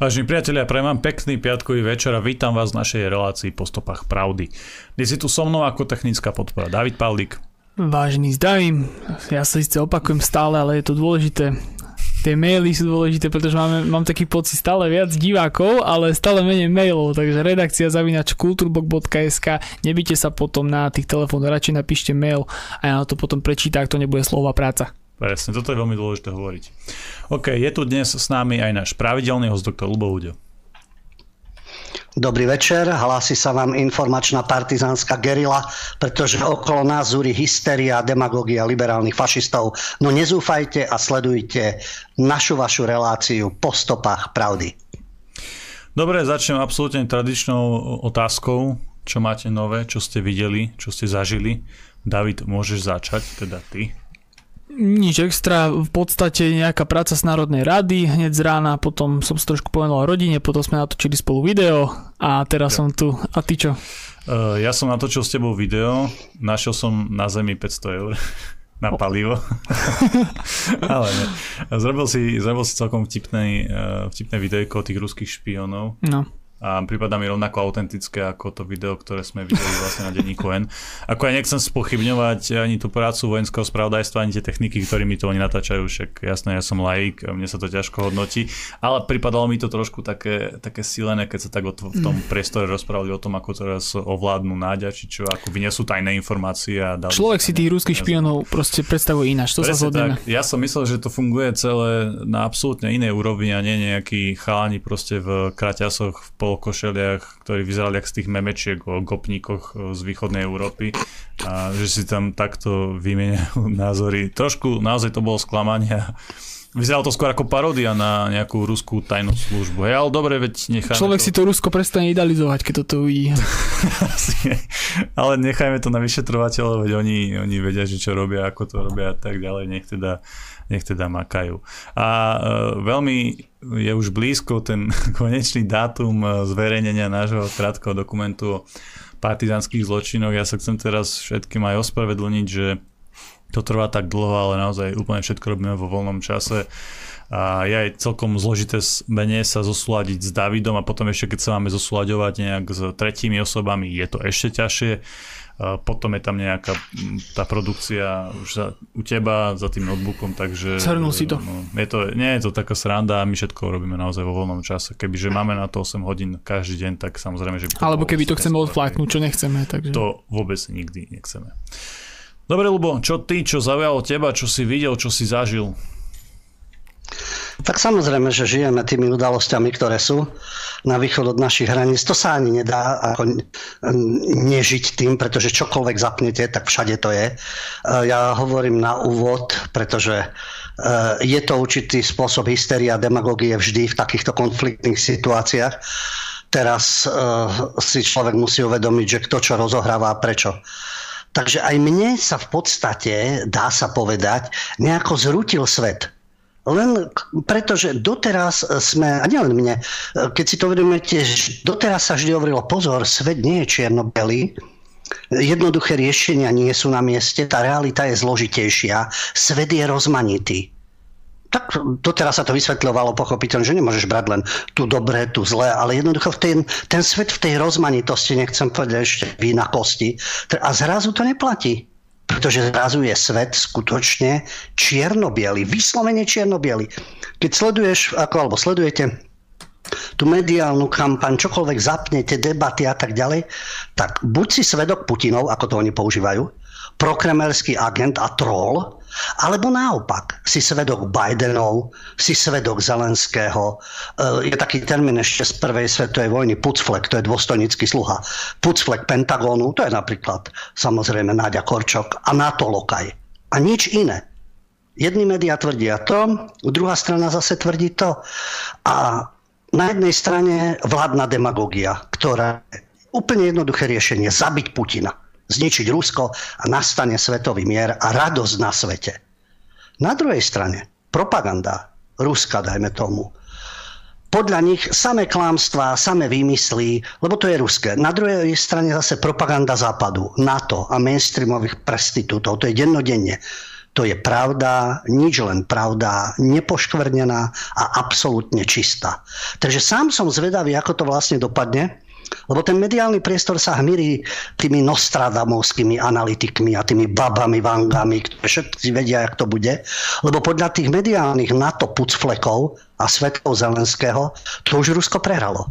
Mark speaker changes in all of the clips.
Speaker 1: Vážení priatelia, prajem vám pekný piatkový večer a vítam vás v našej relácii po stopách pravdy. Dnes je tu so mnou ako technická podpora David Pavlík.
Speaker 2: Vážený zdravím, ja sa síce opakujem stále, ale je to dôležité. Tie maily sú dôležité, pretože máme, mám taký pocit stále viac divákov, ale stále menej mailov, takže redakcia zavinač kulturbok.sk nebyte sa potom na tých telefónoch, radšej napíšte mail a ja na to potom prečítam, ak to nebude slova práca.
Speaker 1: Presne, toto je veľmi dôležité hovoriť. OK, je tu dnes s nami aj náš pravidelný host, doktor Lubo Udio.
Speaker 3: Dobrý večer, hlási sa vám informačná partizánska gerila, pretože okolo nás zúri hysteria a demagógia liberálnych fašistov. No nezúfajte a sledujte našu vašu reláciu po stopách pravdy.
Speaker 1: Dobre, začnem absolútne tradičnou otázkou. Čo máte nové, čo ste videli, čo ste zažili? David, môžeš začať, teda ty.
Speaker 2: Nič extra, v podstate nejaká práca z Národnej rady, hneď z rána, potom som si trošku povedal rodine, potom sme natočili spolu video a teraz ja. som tu. A ty čo?
Speaker 1: Uh, ja som natočil s tebou video, našiel som na zemi 500 eur na palivo. Ale ne. Zrobil si, zrobil si celkom vtipné, uh, vtipné videjko o tých ruských špionov.
Speaker 2: No
Speaker 1: a prípada mi rovnako autentické ako to video, ktoré sme videli vlastne na denníku N. Ako ja nechcem spochybňovať ani tú prácu vojenského spravodajstva, ani tie techniky, ktorými to oni natáčajú, však jasné, ja som laik, mne sa to ťažko hodnotí, ale pripadalo mi to trošku také, také silené, keď sa tak v tom priestore rozprávali o tom, ako teraz ovládnu náďa, či čo, ako vyniesú tajné informácie. A dali
Speaker 2: Človek si tých ruských špionov proste predstavuje ináč, to Presne sa zhodneme.
Speaker 1: Ja som myslel, že to funguje celé na absolútne inej úrovni a nie nejakí chalani proste v kraťasoch v polokošeliach, ktorí vyzerali jak z tých memečiek o gopníkoch z východnej Európy a že si tam takto vymieňajú názory. Trošku naozaj to bolo sklamanie Vyzeralo to skôr ako paródia na nejakú ruskú tajnú službu. Hej, ale dobre, veď
Speaker 2: necháme Človek to... si to Rusko prestane idealizovať, keď toto uvidí.
Speaker 1: ale nechajme to na vyšetrovateľov, veď oni, oni vedia, že čo robia, ako to robia a tak ďalej. Nech teda, nech teda makajú. A e, veľmi je už blízko ten konečný dátum e, zverejnenia nášho krátkeho dokumentu o partizánskych zločinoch. Ja sa chcem teraz všetkým aj ospravedlniť, že to trvá tak dlho, ale naozaj úplne všetko robíme vo voľnom čase. A je aj celkom zložité mene sa zosúľadiť s Davidom a potom ešte keď sa máme zosúľaďovať nejak s tretími osobami, je to ešte ťažšie. Potom je tam nejaká tá produkcia už za, u teba za tým notebookom, takže...
Speaker 2: Shrnul si to.
Speaker 1: No, je to. Nie je to taká sranda my všetko robíme naozaj vo voľnom čase. Kebyže máme na to 8 hodín každý deň, tak samozrejme, že by
Speaker 2: to Alebo keby to chceme odfláknuť, čo nechceme. Takže...
Speaker 1: To vôbec nikdy nechceme. Dobre, Lubo, čo ty, čo zaujalo teba, čo si videl, čo si zažil?
Speaker 3: Tak samozrejme, že žijeme tými udalosťami, ktoré sú na východ od našich hraníc. To sa ani nedá ako nežiť tým, pretože čokoľvek zapnete, tak všade to je. E, ja hovorím na úvod, pretože e, je to určitý spôsob hysteria a demagogie vždy v takýchto konfliktných situáciách. Teraz e, si človek musí uvedomiť, že kto čo rozohráva a prečo. Takže aj mne sa v podstate, dá sa povedať, nejako zrutil svet. Len preto, že doteraz sme, a nielen mne, keď si to uvedomíte, doteraz sa vždy hovorilo, pozor, svet nie je čierno jednoduché riešenia nie sú na mieste, tá realita je zložitejšia, svet je rozmanitý tak doteraz sa to vysvetľovalo pochopiteľne, že nemôžeš brať len tu dobré, tu zlé, ale jednoducho ten, ten svet v tej rozmanitosti, nechcem povedať ešte výnakosti, a zrazu to neplatí. Pretože zrazu je svet skutočne čierno vyslovene čierno Keď sleduješ, ako, alebo sledujete tú mediálnu kampaň, čokoľvek zapnete, debaty a tak ďalej, tak buď si svedok Putinov, ako to oni používajú, prokremelský agent a troll, alebo naopak, si svedok Bidenov, si svedok Zelenského. E, je taký termín ešte z prvej svetovej vojny, pucflek, to je dôstojnický sluha. Pucflek Pentagónu, to je napríklad samozrejme Náďa Korčok a NATO Lokaj. A nič iné. Jedni médiá tvrdia to, druhá strana zase tvrdí to. A na jednej strane vládna demagogia, ktorá je úplne jednoduché riešenie, zabiť Putina zničiť Rusko a nastane svetový mier a radosť na svete. Na druhej strane propaganda Ruska, dajme tomu, podľa nich samé klámstvá, samé výmysly, lebo to je ruské. Na druhej strane zase propaganda západu, NATO a mainstreamových prestitútov, to je dennodenne. To je pravda, nič len pravda, nepoškvrnená a absolútne čistá. Takže sám som zvedavý, ako to vlastne dopadne, lebo ten mediálny priestor sa hmíri tými Nostradamovskými analytikmi a tými babami, vangami, ktoré všetci vedia, jak to bude. Lebo podľa tých mediálnych NATO pucflekov a svetkov Zelenského to už Rusko prehralo.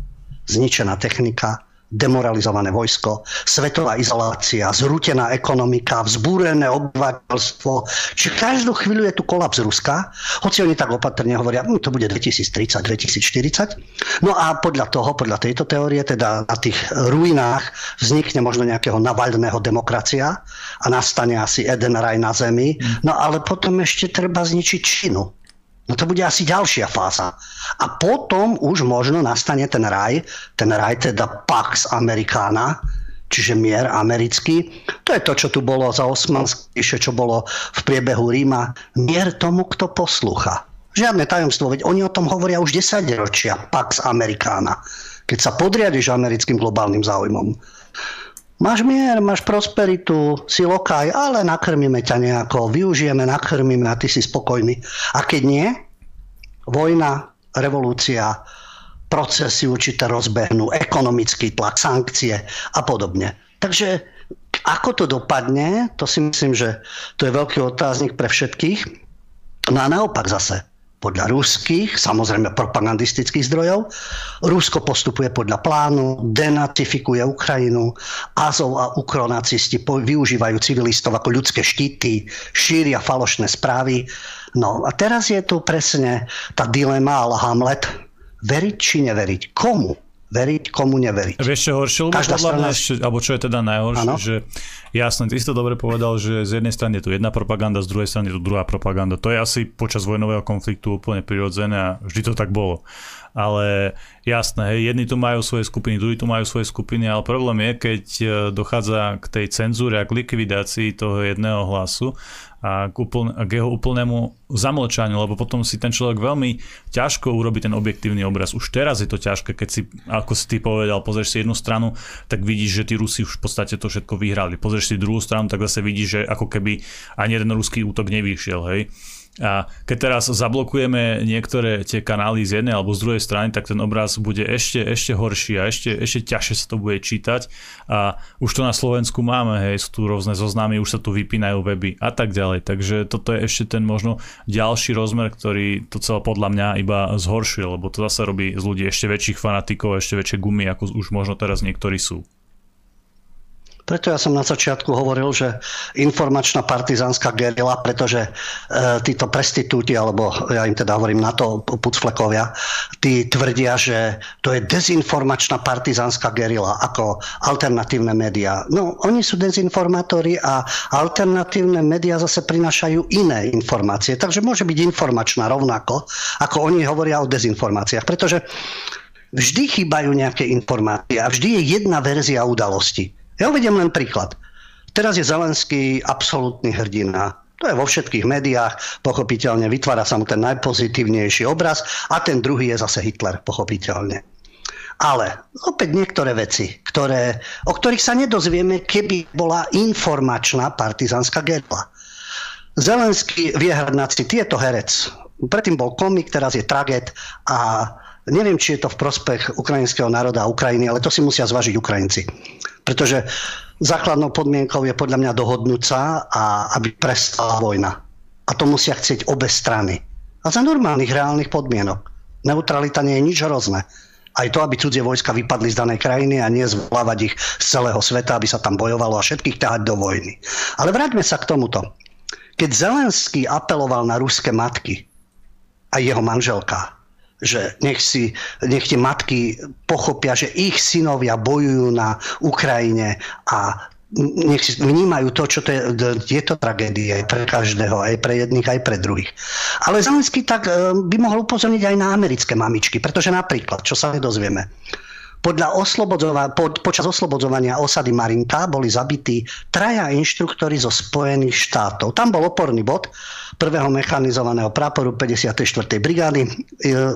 Speaker 3: Zničená technika, demoralizované vojsko, svetová izolácia, zrútená ekonomika, vzbúrené obyvateľstvo. Čiže každú chvíľu je tu kolaps Ruska, hoci oni tak opatrne hovoria, hm, to bude 2030, 2040. No a podľa toho, podľa tejto teórie, teda na tých ruinách vznikne možno nejakého navalného demokracia a nastane asi Eden raj na zemi. No ale potom ešte treba zničiť Čínu. No to bude asi ďalšia fáza. A potom už možno nastane ten raj, ten raj teda Pax Americana, čiže mier americký. To je to, čo tu bolo za osmanské, čo bolo v priebehu Ríma. Mier tomu, kto poslúcha. Žiadne tajomstvo, veď oni o tom hovoria už 10 ročia, Pax Americana. Keď sa podriadiš americkým globálnym záujmom. Máš mier, máš prosperitu, si lokaj, ale nakrmíme ťa nejako, využijeme, nakrmíme a ty si spokojný. A keď nie, vojna, revolúcia, procesy určité rozbehnú, ekonomický tlak, sankcie a podobne. Takže ako to dopadne, to si myslím, že to je veľký otáznik pre všetkých. No a naopak zase, podľa ruských, samozrejme propagandistických zdrojov. Rusko postupuje podľa plánu, denatifikuje Ukrajinu, Azov a ukronacisti využívajú civilistov ako ľudské štíty, šíria falošné správy. No a teraz je tu presne tá dilema ale Hamlet, veriť či neveriť. Komu? Veriť, komu neveriť.
Speaker 1: Vieš čo horšie, lebo podľa strana... mňa ešte, alebo čo je teda najhoršie, ano? že jasne, ty si to dobre povedal, že z jednej strany je tu jedna propaganda, z druhej strany je tu druhá propaganda. To je asi počas vojnového konfliktu úplne prirodzené a vždy to tak bolo. Ale jasné, hej, jedni tu majú svoje skupiny, druhí tu majú svoje skupiny, ale problém je, keď e, dochádza k tej cenzúre a k likvidácii toho jedného hlasu a k, úplne, k jeho úplnému zamlčaniu, lebo potom si ten človek veľmi ťažko urobí ten objektívny obraz. Už teraz je to ťažké, keď si, ako si ty povedal, pozrieš si jednu stranu, tak vidíš, že tí Rusi už v podstate to všetko vyhrali. Pozrieš si druhú stranu, tak zase vidíš, že ako keby ani jeden ruský útok nevyšiel, hej. A keď teraz zablokujeme niektoré tie kanály z jednej alebo z druhej strany, tak ten obraz bude ešte, ešte horší a ešte, ešte ťažšie sa to bude čítať. A už to na Slovensku máme, hej, sú tu rôzne zoznamy, už sa tu vypínajú weby a tak ďalej. Takže toto je ešte ten možno ďalší rozmer, ktorý to celé podľa mňa iba zhoršuje, lebo to zase robí z ľudí ešte väčších fanatikov, ešte väčšie gumy, ako už možno teraz niektorí sú.
Speaker 3: Preto ja som na začiatku hovoril, že informačná partizánska gerila, pretože e, títo prestitúti, alebo ja im teda hovorím na to pucflekovia, tí tvrdia, že to je dezinformačná partizánska gerila ako alternatívne médiá. No, oni sú dezinformátori a alternatívne médiá zase prinášajú iné informácie. Takže môže byť informačná rovnako, ako oni hovoria o dezinformáciách. Pretože vždy chýbajú nejaké informácie a vždy je jedna verzia udalosti. Ja uvediem len príklad. Teraz je Zelenský absolútny hrdina. To je vo všetkých médiách, pochopiteľne vytvára sa mu ten najpozitívnejší obraz a ten druhý je zase Hitler, pochopiteľne. Ale opäť niektoré veci, ktoré, o ktorých sa nedozvieme, keby bola informačná partizánska gerla. Zelenský vie hrať na city, je to herec. Predtým bol komik, teraz je traget a neviem, či je to v prospech ukrajinského národa a Ukrajiny, ale to si musia zvažiť Ukrajinci. Pretože základnou podmienkou je podľa mňa dohodnúť sa a aby prestala vojna. A to musia chcieť obe strany. A za normálnych, reálnych podmienok. Neutralita nie je nič hrozné. Aj to, aby cudzie vojska vypadli z danej krajiny a nie zvlávať ich z celého sveta, aby sa tam bojovalo a všetkých ťahať do vojny. Ale vráťme sa k tomuto. Keď Zelenský apeloval na ruské matky a jeho manželka, že nech, si, nech tie matky pochopia, že ich synovia bojujú na Ukrajine a nech si vnímajú to, čo to je, je to tragédie pre každého, aj pre jedných, aj pre druhých. Ale Zelenský tak e, by mohol upozorniť aj na americké mamičky, pretože napríklad, čo sa nedozvieme, podľa oslobodzova- po, počas oslobodzovania osady Marinka boli zabití traja inštruktori zo Spojených štátov. Tam bol oporný bod prvého mechanizovaného práporu 54. brigády e,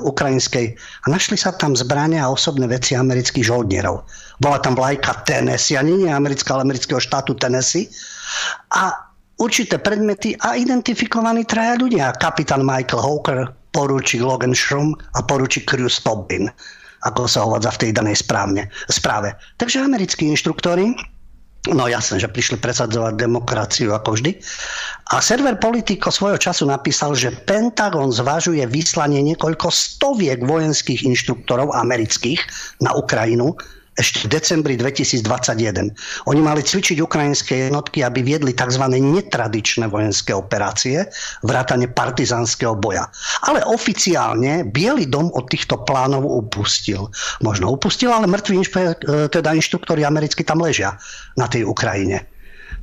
Speaker 3: ukrajinskej a našli sa tam zbrania a osobné veci amerických žoldnierov. Bola tam vlajka Tennessee, ani nie americká, ale amerického štátu Tennessee. A určité predmety a identifikovaní traja ľudia. Kapitán Michael Hawker, poručík Logan Shrum a poručík Cruz Tobin, ako sa hovádza v tej danej správne, správe. Takže americkí inštruktori No jasné, že prišli presadzovať demokraciu ako vždy. A server Politico svojho času napísal, že Pentagon zvažuje vyslanie niekoľko stoviek vojenských inštruktorov amerických na Ukrajinu, ešte v decembri 2021. Oni mali cvičiť ukrajinské jednotky, aby viedli tzv. netradičné vojenské operácie, vrátane partizánskeho boja. Ale oficiálne Bielý dom od týchto plánov upustil. Možno upustil, ale mŕtvi inšpe, teda inštruktori americky tam ležia na tej Ukrajine.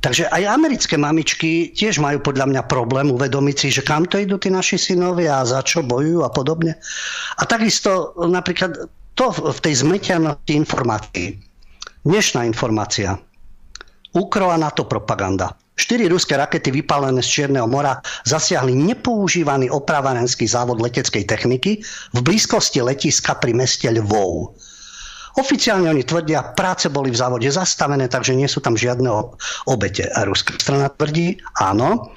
Speaker 3: Takže aj americké mamičky tiež majú podľa mňa problém uvedomiť si, že kam to idú tí naši synovia a za čo bojujú a podobne. A takisto napríklad to v tej zmetenosti informácií. Dnešná informácia. Ukro a NATO propaganda. Štyri ruské rakety vypálené z Čierneho mora zasiahli nepoužívaný opravárenský závod leteckej techniky v blízkosti letiska pri meste Lvov. Oficiálne oni tvrdia, práce boli v závode zastavené, takže nie sú tam žiadne obete. A ruská strana tvrdí, áno,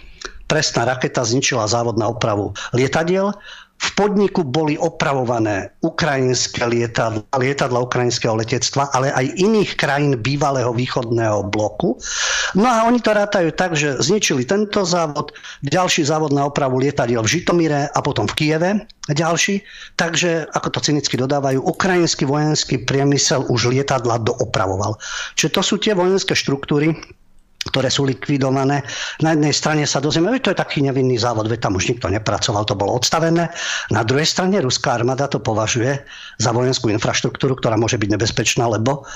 Speaker 3: presná raketa zničila závod na opravu lietadiel v podniku boli opravované ukrajinské lietadla, lietadla ukrajinského letectva, ale aj iných krajín bývalého východného bloku. No a oni to rátajú tak, že zničili tento závod, ďalší závod na opravu lietadiel v Žitomire a potom v Kieve ďalší. Takže, ako to cynicky dodávajú, ukrajinský vojenský priemysel už lietadla doopravoval. Čiže to sú tie vojenské štruktúry, ktoré sú likvidované. Na jednej strane sa dozvieme, že to je taký nevinný závod, veď tam už nikto nepracoval, to bolo odstavené. Na druhej strane ruská armáda to považuje za vojenskú infraštruktúru, ktorá môže byť nebezpečná, lebo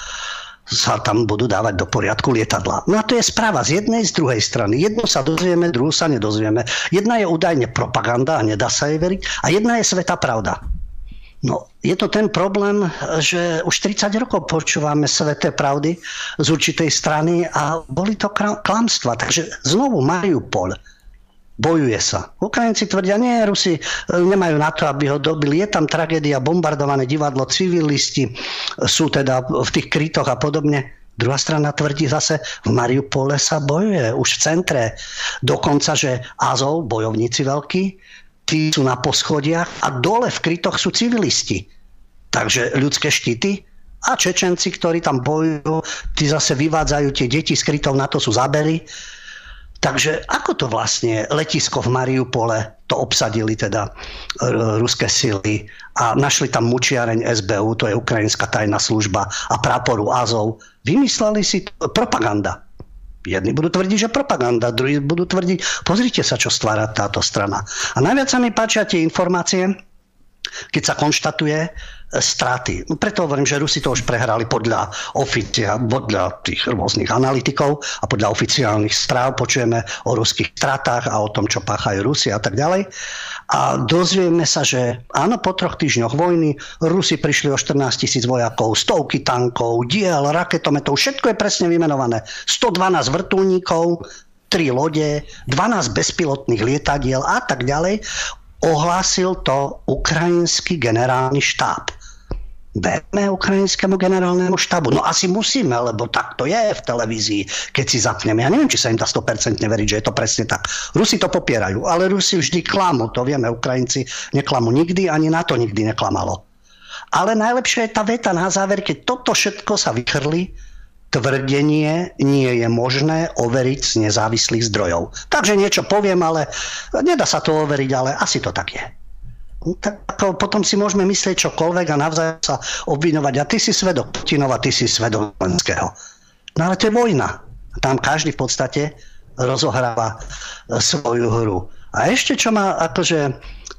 Speaker 3: sa tam budú dávať do poriadku lietadla. No a to je správa z jednej, z druhej strany. Jednu sa dozvieme, druhú sa nedozvieme. Jedna je údajne propaganda a nedá sa jej veriť. A jedna je sveta pravda. No, je to ten problém, že už 30 rokov počúvame sveté pravdy z určitej strany a boli to klamstva. Takže znovu Mariupol, bojuje sa. Ukrajinci tvrdia, nie, Rusi e, nemajú na to, aby ho dobili. Je tam tragédia, bombardované divadlo, civilisti sú teda v tých krytoch a podobne. Druhá strana tvrdí zase, v Mariupole sa bojuje, už v centre. Dokonca, že Azov, bojovníci veľkí, tí sú na poschodiach a dole v krytoch sú civilisti. Takže ľudské štíty a Čečenci, ktorí tam bojujú, tí zase vyvádzajú tie deti z krytov, na to sú zabery. Takže ako to vlastne letisko v Mariupole to obsadili teda ruské sily a našli tam mučiareň SBU, to je ukrajinská tajná služba a práporu Azov. Vymysleli si to, propaganda. Jedni budú tvrdiť, že propaganda, druhí budú tvrdiť, pozrite sa, čo stvára táto strana. A najviac sa mi páčia tie informácie, keď sa konštatuje, straty. Preto hovorím, že Rusi to už prehrali podľa, oficia, podľa tých rôznych analytikov a podľa oficiálnych správ počujeme o ruských stratách a o tom, čo páchajú Rusi a tak ďalej. A dozvieme sa, že áno, po troch týždňoch vojny Rusi prišli o 14 tisíc vojakov, stovky tankov, diel, raketometov, všetko je presne vymenované. 112 vrtulníkov, 3 lode, 12 bezpilotných lietadiel a tak ďalej. Ohlásil to ukrajinský generálny štáb verme ukrajinskému generálnemu štábu. No asi musíme, lebo tak to je v televízii, keď si zapneme. Ja neviem, či sa im dá 100% veriť, že je to presne tak. Rusi to popierajú, ale Rusi vždy klamú, to vieme, Ukrajinci neklamú nikdy, ani na to nikdy neklamalo. Ale najlepšia je tá veta na záver, keď toto všetko sa vychrli, tvrdenie nie je možné overiť z nezávislých zdrojov. Takže niečo poviem, ale nedá sa to overiť, ale asi to tak je. Tak potom si môžeme myslieť čokoľvek a navzájom sa obvinovať. A ty si svedok Putinova, ty si svedok Lenského. No ale to je vojna. Tam každý v podstate rozohráva e, svoju hru. A ešte čo ma akože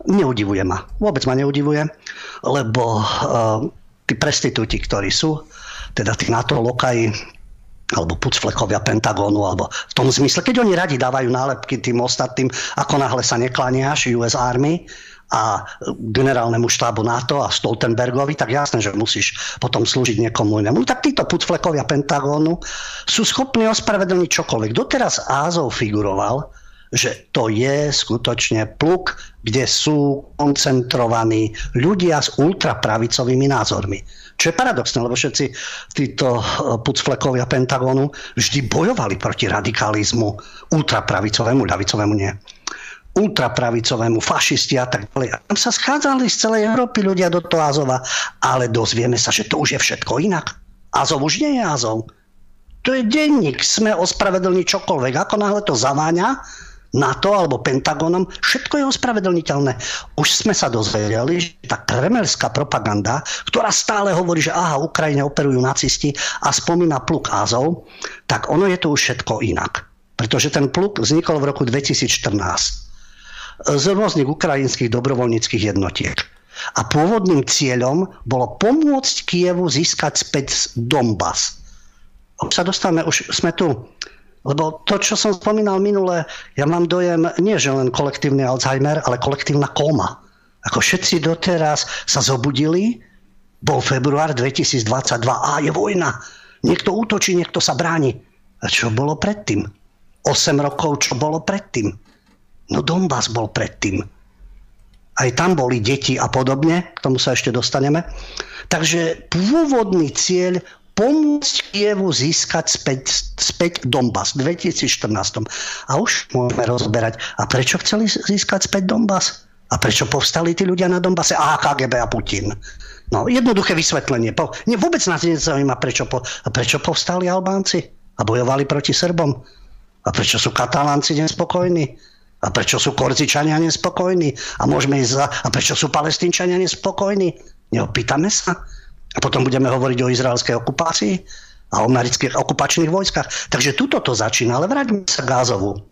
Speaker 3: neudivuje ma. Vôbec ma neudivuje, lebo uh, tí prestitúti, ktorí sú, teda tí NATO lokaji, alebo pucflekovia Pentagónu, alebo v tom zmysle, keď oni radi dávajú nálepky tým ostatným, ako náhle sa neklaniaš US Army, a generálnemu štábu NATO a Stoltenbergovi, tak jasné, že musíš potom slúžiť niekomu inému. Tak títo putflekovia Pentagónu sú schopní ospravedlniť čokoľvek. Doteraz Ázov figuroval že to je skutočne pluk, kde sú koncentrovaní ľudia s ultrapravicovými názormi. Čo je paradoxné, lebo všetci títo eh, pucflekovia Pentagonu vždy bojovali proti radikalizmu ultrapravicovému, ľavicovému nie ultrapravicovému, fašisti a tak ďalej. Tam sa schádzali z celej Európy ľudia do toho Azova, ale dozvieme sa, že to už je všetko inak. Azov už nie je Azov. To je denník, sme ospravedlní čokoľvek. Ako náhle to zaváňa, NATO alebo Pentagonom, všetko je ospravedlniteľné. Už sme sa dozvedeli, že tá kremelská propaganda, ktorá stále hovorí, že aha, Ukrajine operujú nacisti a spomína pluk Azov, tak ono je to už všetko inak. Pretože ten pluk vznikol v roku 2014 z rôznych ukrajinských dobrovoľníckých jednotiek. A pôvodným cieľom bolo pomôcť Kievu získať späť Donbass. Už sa dostávame, už sme tu lebo to, čo som spomínal minule, ja mám dojem, nie že len kolektívny Alzheimer, ale kolektívna kóma. Ako všetci doteraz sa zobudili, bol február 2022 a je vojna. Niekto útočí, niekto sa bráni. A čo bolo predtým? 8 rokov, čo bolo predtým? No Donbass bol predtým. Aj tam boli deti a podobne, k tomu sa ešte dostaneme. Takže pôvodný cieľ pomôcť Kievu získať späť, späť Donbass v 2014. A už môžeme rozberať, a prečo chceli získať späť Donbass? A prečo povstali tí ľudia na Donbase? A KGB a Putin. No, jednoduché vysvetlenie. Po, nie, vôbec nás nezaujíma, prečo, po, prečo povstali Albánci a bojovali proti Srbom. A prečo sú Katalánci nespokojní? A prečo sú Korzičania nespokojní? A, môžeme ísť za, a prečo sú Palestínčania nespokojní? Neopýtame sa. A potom budeme hovoriť o izraelskej okupácii a o amerických okupačných vojskách. Takže tuto to začína, ale vráťme sa k Gázovu.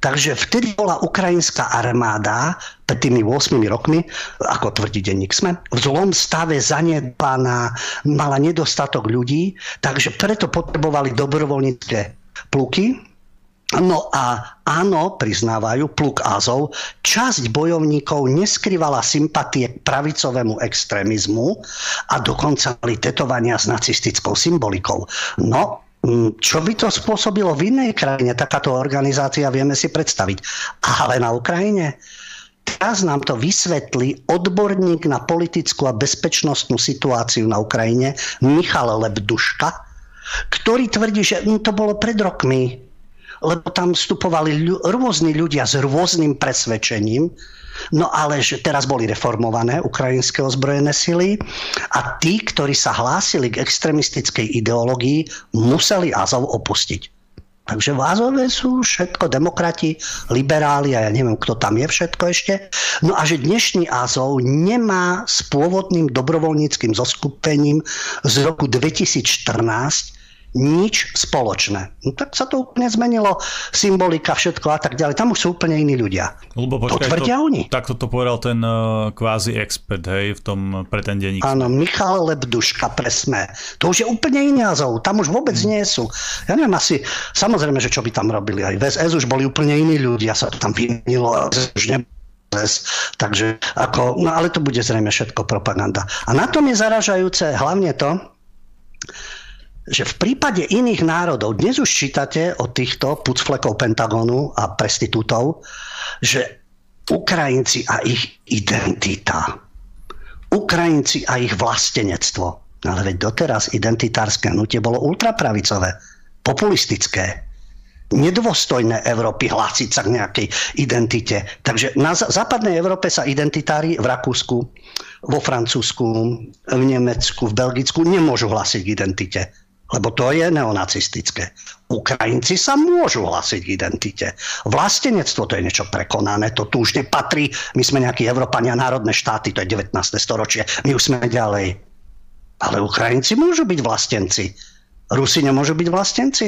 Speaker 3: Takže vtedy bola ukrajinská armáda pred tými 8 rokmi, ako tvrdí denník SME, v zlom stave zanedbaná, mala nedostatok ľudí, takže preto potrebovali dobrovoľnícke pluky, No a áno, priznávajú pluk Azov, časť bojovníkov neskrývala sympatie k pravicovému extrémizmu a dokonca mali tetovania s nacistickou symbolikou. No, čo by to spôsobilo v inej krajine, takáto organizácia vieme si predstaviť. Ale na Ukrajine? Teraz nám to vysvetlí odborník na politickú a bezpečnostnú situáciu na Ukrajine, Michal Lebduška, ktorý tvrdí, že mm, to bolo pred rokmi, lebo tam vstupovali ľu- rôzni ľudia s rôznym presvedčením, no ale že teraz boli reformované ukrajinské ozbrojené sily a tí, ktorí sa hlásili k extremistickej ideológii, museli Azov opustiť. Takže v Azove sú všetko demokrati, liberáli a ja neviem, kto tam je všetko ešte. No a že dnešný Azov nemá s pôvodným dobrovoľníckým zoskupením z roku 2014 nič spoločné. No tak sa to úplne zmenilo, symbolika, všetko a tak ďalej. Tam už sú úplne iní ľudia.
Speaker 1: Lebo počkaj,
Speaker 3: to tvrdia
Speaker 1: to,
Speaker 3: oni.
Speaker 1: Takto to povedal ten uh, kvázi expert, hej, v tom pre ten denník.
Speaker 3: Áno, Michal Lebduška, presne. To už je úplne iný Azov. Tam už vôbec hmm. nie sú. Ja neviem asi, samozrejme, že čo by tam robili. Aj v SS už boli úplne iní ľudia, sa to tam vymenilo, už ne Takže ako, no ale to bude zrejme všetko propaganda. A na tom je zaražajúce hlavne to, že v prípade iných národov, dnes už čítate o týchto pucflekov Pentagonu a prestitútov, že Ukrajinci a ich identita, Ukrajinci a ich vlastenectvo. Ale veď doteraz identitárske hnutie bolo ultrapravicové, populistické, nedôstojné Európy hlásiť sa k nejakej identite. Takže na západnej Európe sa identitári v Rakúsku, vo Francúzsku, v Nemecku, v Belgicku nemôžu hlásiť k identite lebo to je neonacistické. Ukrajinci sa môžu hlásiť k identite. Vlastenectvo to je niečo prekonané, to tu už nepatrí. My sme nejakí Európania, národné štáty, to je 19. storočie, my už sme ďalej. Ale Ukrajinci môžu byť vlastenci. Rusi nemôžu byť vlastenci.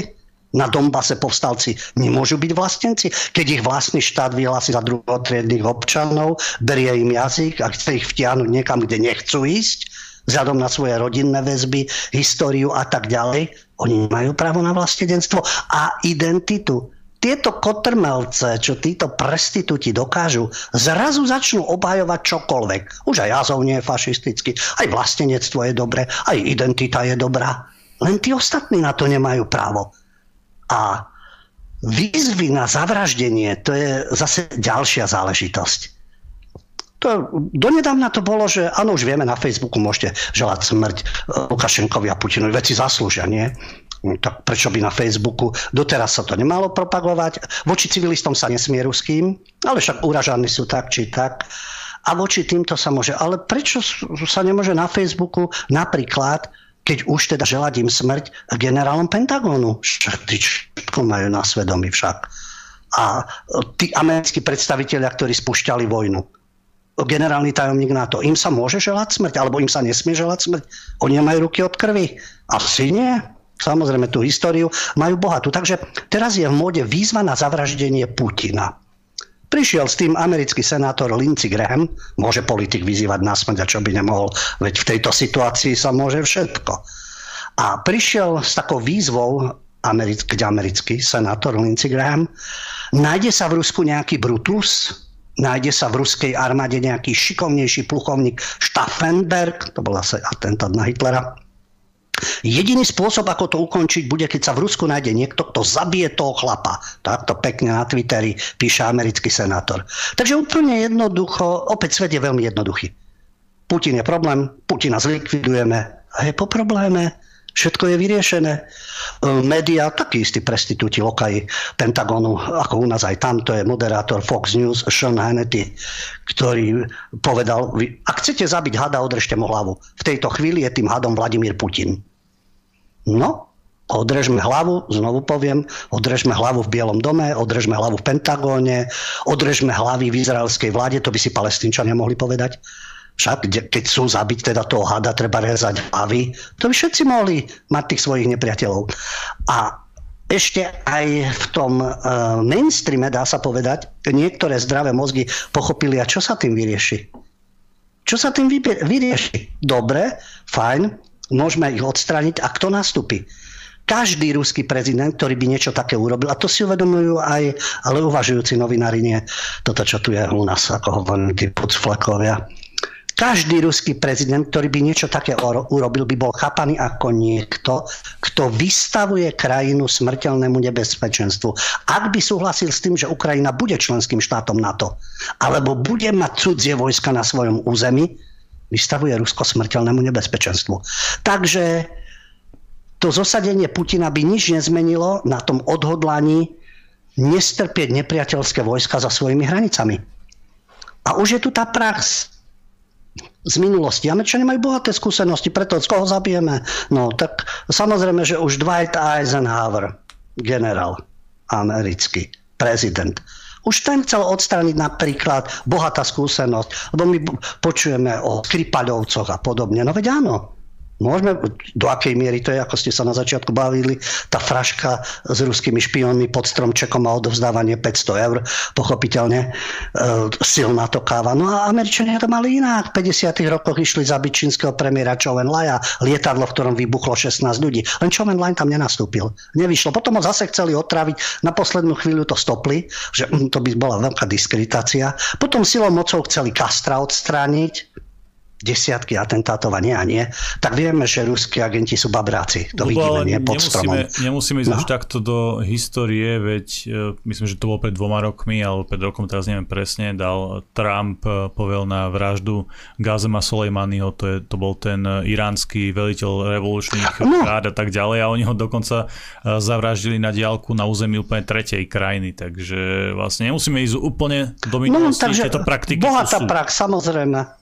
Speaker 3: Na Dombase povstalci nemôžu byť vlastenci. Keď ich vlastný štát vyhlási za druhotriedných občanov, berie im jazyk a chce ich vtiahnuť niekam, kde nechcú ísť, vzhľadom na svoje rodinné väzby, históriu a tak ďalej. Oni majú právo na vlastedenstvo a identitu. Tieto kotrmelce, čo títo prestitúti dokážu, zrazu začnú obhajovať čokoľvek. Už aj jazov nie je fašistický, aj vlastenectvo je dobré, aj identita je dobrá. Len tí ostatní na to nemajú právo. A výzvy na zavraždenie, to je zase ďalšia záležitosť. To, donedávna to bolo, že áno, už vieme, na Facebooku môžete želať smrť e, Lukašenkovi a Putinovi, veci zaslúžia, nie? Hm, tak prečo by na Facebooku? Doteraz sa to nemalo propagovať. Voči civilistom sa nesmie ruským, ale však uražaní sú tak či tak. A voči týmto sa môže. Ale prečo sa nemôže na Facebooku napríklad keď už teda želať im smrť generálom Pentagonu. Všetko majú na svedomí však. A tí americkí predstavitelia, ktorí spúšťali vojnu generálny tajomník NATO. Im sa môže želať smrť, alebo im sa nesmie želať smrť? Oni majú ruky od krvi? Asi nie. Samozrejme, tú históriu majú bohatú. Takže teraz je v móde výzva na zavraždenie Putina. Prišiel s tým americký senátor Lindsey Graham, môže politik vyzývať na smrť a čo by nemohol, veď v tejto situácii sa môže všetko. A prišiel s takou výzvou americký, americký senátor Lindsey Graham, nájde sa v Rusku nejaký Brutus, nájde sa v ruskej armáde nejaký šikovnejší plukovník Staffenberg, to bol zase atentát na Hitlera. Jediný spôsob, ako to ukončiť, bude, keď sa v Rusku nájde niekto, kto zabije toho chlapa. Takto pekne na Twitteri píše americký senátor. Takže úplne jednoducho, opäť svet je veľmi jednoduchý. Putin je problém, Putina zlikvidujeme a je po probléme Všetko je vyriešené. E, média, taký istý prestitúti lokaji Pentagonu, ako u nás aj tam, to je moderátor Fox News, Sean Hannity, ktorý povedal, ak chcete zabiť hada, odrežte mu hlavu. V tejto chvíli je tým hadom Vladimír Putin. No, odrežme hlavu, znovu poviem, odrežme hlavu v Bielom dome, odrežme hlavu v Pentagóne, odrežme hlavy v izraelskej vláde, to by si palestínčania mohli povedať. Však, keď sú zabiť teda toho hada, treba rezať hlavy. To by všetci mohli mať tých svojich nepriateľov. A ešte aj v tom uh, mainstreame, dá sa povedať, niektoré zdravé mozgy pochopili, a čo sa tým vyrieši? Čo sa tým vyrieši? Dobre, fajn, môžeme ich odstraniť. A kto nastúpi? Každý ruský prezident, ktorý by niečo také urobil, a to si uvedomujú aj, ale uvažujúci novinári nie, toto, čo tu je u nás, ako hovorím, tí pucflekovia, každý ruský prezident, ktorý by niečo také urobil, by bol chápaný ako niekto, kto vystavuje krajinu smrteľnému nebezpečenstvu. Ak by súhlasil s tým, že Ukrajina bude členským štátom NATO, alebo bude mať cudzie vojska na svojom území, vystavuje Rusko smrteľnému nebezpečenstvu. Takže to zosadenie Putina by nič nezmenilo na tom odhodlaní nestrpieť nepriateľské vojska za svojimi hranicami. A už je tu tá prax z minulosti. Američania majú bohaté skúsenosti, preto z koho zabijeme? No tak samozrejme, že už Dwight Eisenhower, generál americký, prezident, už ten chcel odstrániť napríklad bohatá skúsenosť, lebo my počujeme o Skripaľovcoch a podobne. No veď áno, Môžeme, do akej miery to je, ako ste sa na začiatku bavili, tá fraška s ruskými špiónmi pod stromčekom a odovzdávanie 500 eur, pochopiteľne, e, silná to káva. No a Američania to mali inak. V 50. rokoch išli zabiť čínskeho premiéra Chow Laja, lietadlo, v ktorom vybuchlo 16 ľudí. Len Chow Lai tam nenastúpil. Nevyšlo. Potom ho zase chceli otraviť. Na poslednú chvíľu to stopli, že hm, to by bola veľká diskreditácia. Potom silou mocou chceli Kastra odstrániť desiatky atentátov a nie a nie, tak vieme, že ruskí agenti sú babráci. To Lebo vidíme, nie pod
Speaker 1: nemusíme, stromom. Nemusíme ísť no? až takto do histórie, veď uh, myslím, že to bolo pred dvoma rokmi, alebo pred rokom, teraz neviem presne, dal Trump uh, povel na vraždu Gazema Soleimaniho, to, je, to bol ten uh, iránsky veliteľ revolučných no. rád a tak ďalej a oni ho dokonca zavraždili na diálku na území úplne tretej krajiny, takže vlastne nemusíme ísť úplne do no, minulosti, no, tieto praktiky
Speaker 3: bohatá prax, samozrejme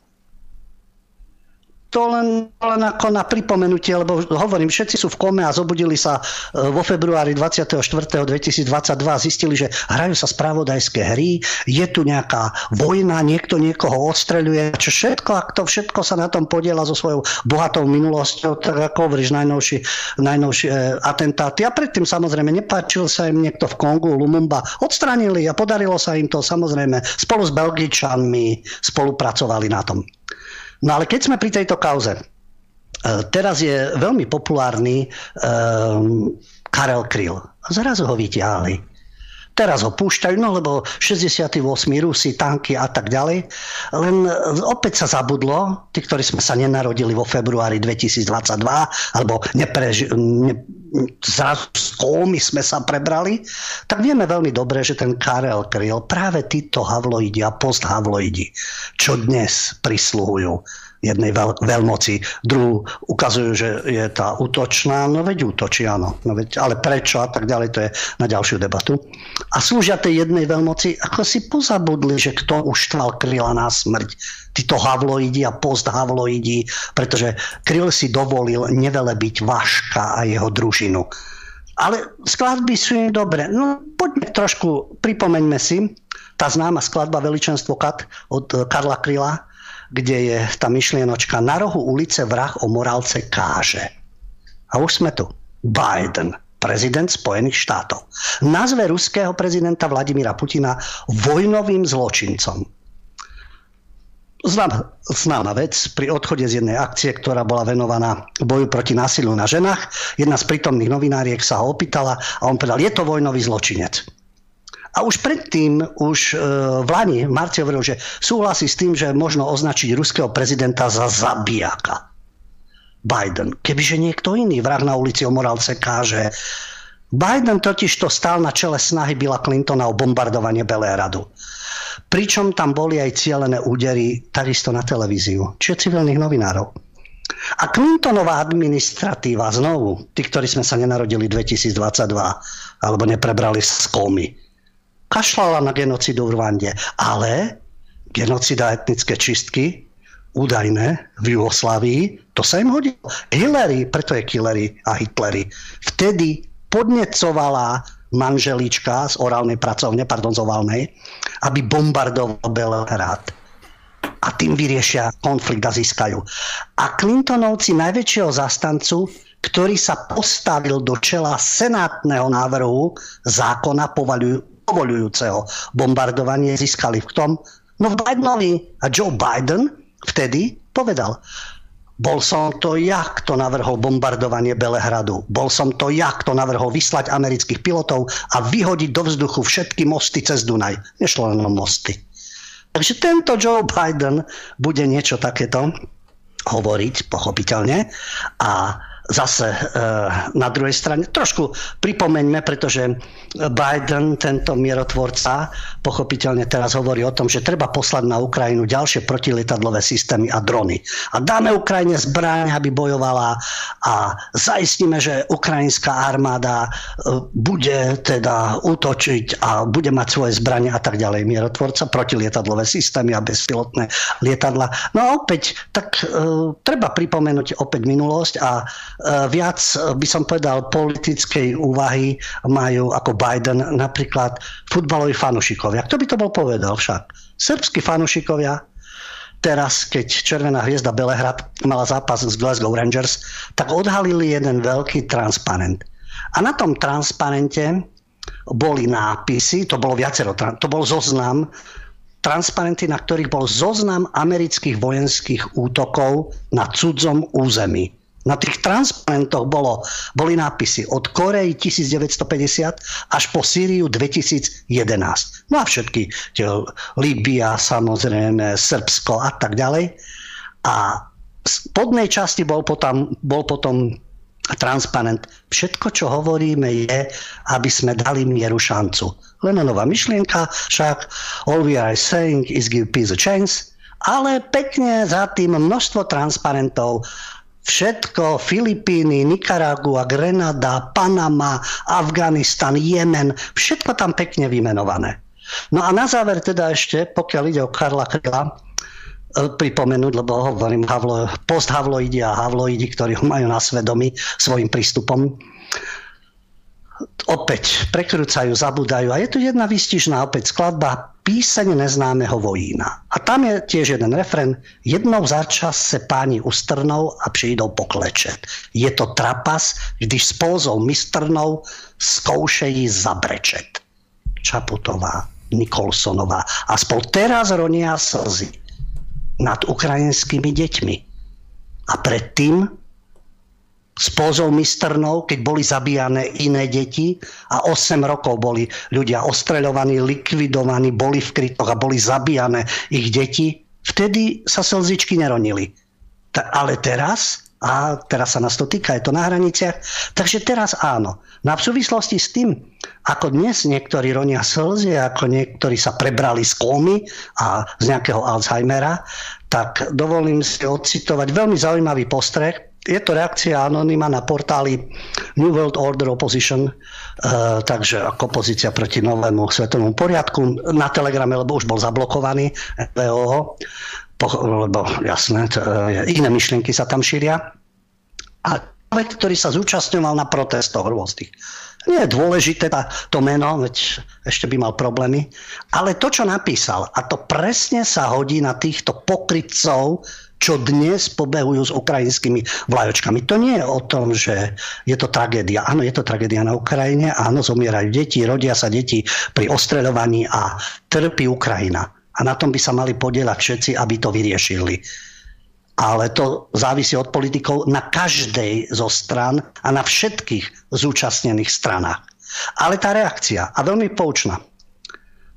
Speaker 3: to len, len ako na pripomenutie, lebo hovorím, všetci sú v kome a zobudili sa e, vo februári 24. 2022 a zistili, že hrajú sa spravodajské hry, je tu nejaká vojna, niekto niekoho odstreľuje, čo všetko, ak to všetko sa na tom podiela so svojou bohatou minulosťou, tak ako hovoríš, najnovší, najnovšie e, atentáty. A predtým samozrejme nepáčil sa im niekto v Kongu, Lumumba, odstranili a podarilo sa im to samozrejme spolu s Belgičanmi spolupracovali na tom. No ale keď sme pri tejto kauze, e, teraz je veľmi populárny um, Karel Kryl. Zrazu ho vyťahli. Teraz ho púšťajú, no lebo 68. Rusi, tanky a tak ďalej. Len opäť sa zabudlo, tí, ktorí sme sa nenarodili vo februári 2022, alebo nepreži- ne- zrazu z kómy sme sa prebrali, tak vieme veľmi dobre, že ten Karel Kryl, práve títo havloidi a posthavloidi, čo dnes prisluhujú jednej veľ, veľmoci, druhú ukazujú, že je tá útočná, no veď útočí, áno, no veď, ale prečo a tak ďalej, to je na ďalšiu debatu. A slúžia tej jednej veľmoci, ako si pozabudli, že kto uštval Kryla na smrť, títo havloidi a posthavloidi, pretože Kryl si dovolil nevelebiť Vaška a jeho družinu. Ale skladby sú im dobre. No poďme trošku, pripomeňme si, tá známa skladba Veličenstvo Kat od Karla Kryla, kde je tá myšlienočka na rohu ulice vrah o morálce káže. A už sme tu. Biden, prezident Spojených štátov. Nazve ruského prezidenta Vladimíra Putina vojnovým zločincom. Znám, známa vec, pri odchode z jednej akcie, ktorá bola venovaná boju proti násiliu na ženách, jedna z prítomných novináriek sa ho opýtala a on povedal, je to vojnový zločinec. A už predtým, už e, v Lani, v marci hovoril, že súhlasí s tým, že možno označiť ruského prezidenta za zabijaka. Biden. Kebyže niekto iný vrah na ulici o morálce káže, Biden totiž to stál na čele snahy Billa Clintona o bombardovanie Beléhradu. Pričom tam boli aj cielené údery takisto na televíziu, čiže civilných novinárov. A Clintonová administratíva, znovu, tí, ktorí sme sa nenarodili 2022, alebo neprebrali z komy, kašlala na genocidu v Rwande, ale genocida etnické čistky údajné v Jugoslávii, to sa im hodilo. Hillary, preto je Hillary a Hitlery, vtedy podnecovala manželička z orálnej pracovne, pardon, z oválnej, aby bombardoval Belhrad. A tým vyriešia konflikt a získajú. A Clintonovci najväčšieho zastancu ktorý sa postavil do čela senátneho návrhu zákona povaľujú, povolujúceho bombardovanie získali v tom, no Bidenovi a Joe Biden vtedy povedal, bol som to ja, kto navrhol bombardovanie Belehradu. Bol som to ja, kto navrhol vyslať amerických pilotov a vyhodiť do vzduchu všetky mosty cez Dunaj. Nešlo len o mosty. Takže tento Joe Biden bude niečo takéto hovoriť, pochopiteľne. A zase e, na druhej strane. Trošku pripomeňme, pretože Biden, tento mierotvorca, pochopiteľne teraz hovorí o tom, že treba poslať na Ukrajinu ďalšie protilietadlové systémy a drony. A dáme Ukrajine zbraň, aby bojovala a zaistíme, že ukrajinská armáda e, bude teda útočiť a bude mať svoje zbranie a tak ďalej. Mierotvorca, protilietadlové systémy a bezpilotné lietadla. No a opäť, tak e, treba pripomenúť opäť minulosť a viac e, by som povedal politickej úvahy majú ako Biden napríklad futbaloví fanušikovia. Kto by to bol povedal však? Srbskí fanušikovia, teraz, keď Červená hviezda Belehrad mala zápas s Glasgow Rangers, tak odhalili jeden veľký transparent. A na tom transparente boli nápisy, to bolo viacero, to bol zoznam, transparenty, na ktorých bol zoznam amerických vojenských útokov na cudzom území. Na tých transparentoch bolo, boli nápisy od Korei 1950 až po Sýriu 2011. No a všetky, Libia, samozrejme, Srbsko a tak ďalej. A v spodnej časti bol potom, bol potom transparent. Všetko, čo hovoríme, je, aby sme dali mieru šancu. Lenonová myšlienka, však all we are saying is give peace a chance, ale pekne za tým množstvo transparentov Všetko, Filipíny, Nikaragua, Grenada, Panama, Afganistan, Jemen, všetko tam pekne vymenované. No a na záver teda ešte, pokiaľ ide o Karla Kryla, e, pripomenúť, lebo hovorím havlo, post-havloidi a havloidi, ktorí ho majú na svedomí svojim prístupom opäť prekrúcajú, zabúdajú. A je tu jedna výstižná opäť skladba Píseň neznámeho vojína. A tam je tiež jeden refren. Jednou za čas se páni ustrnou a přijdou poklečet. Je to trapas, když s pózou mistrnou zkoušejí zabrečet. Čaputová, Nikolsonová. Aspoň teraz ronia slzy nad ukrajinskými deťmi. A predtým s pozou mistrnou, keď boli zabíjane iné deti a 8 rokov boli ľudia ostreľovaní, likvidovaní, boli v krytoch a boli zabíjane ich deti, vtedy sa slzičky neronili. Ta, ale teraz a teraz sa nás to týka, je to na hraniciach. Takže teraz áno. No a v súvislosti s tým, ako dnes niektorí ronia slzy, ako niektorí sa prebrali z komy a z nejakého Alzheimera, tak dovolím si odcitovať veľmi zaujímavý postreh. Je to reakcia anonyma na portáli New World Order Opposition, uh, takže ako opozícia proti novému svetovému poriadku na Telegrame, lebo už bol zablokovaný VOH lebo jasné, iné myšlienky sa tam šíria. A človek, ktorý sa zúčastňoval na protestoch rôznych. Nie je dôležité to meno, veď ešte by mal problémy, ale to, čo napísal, a to presne sa hodí na týchto pokrytcov, čo dnes pobehujú s ukrajinskými vlajočkami. To nie je o tom, že je to tragédia. Áno, je to tragédia na Ukrajine, áno, zomierajú deti, rodia sa deti pri ostreľovaní a trpí Ukrajina a na tom by sa mali podielať všetci, aby to vyriešili. Ale to závisí od politikov na každej zo stran a na všetkých zúčastnených stranách. Ale tá reakcia, a veľmi poučná.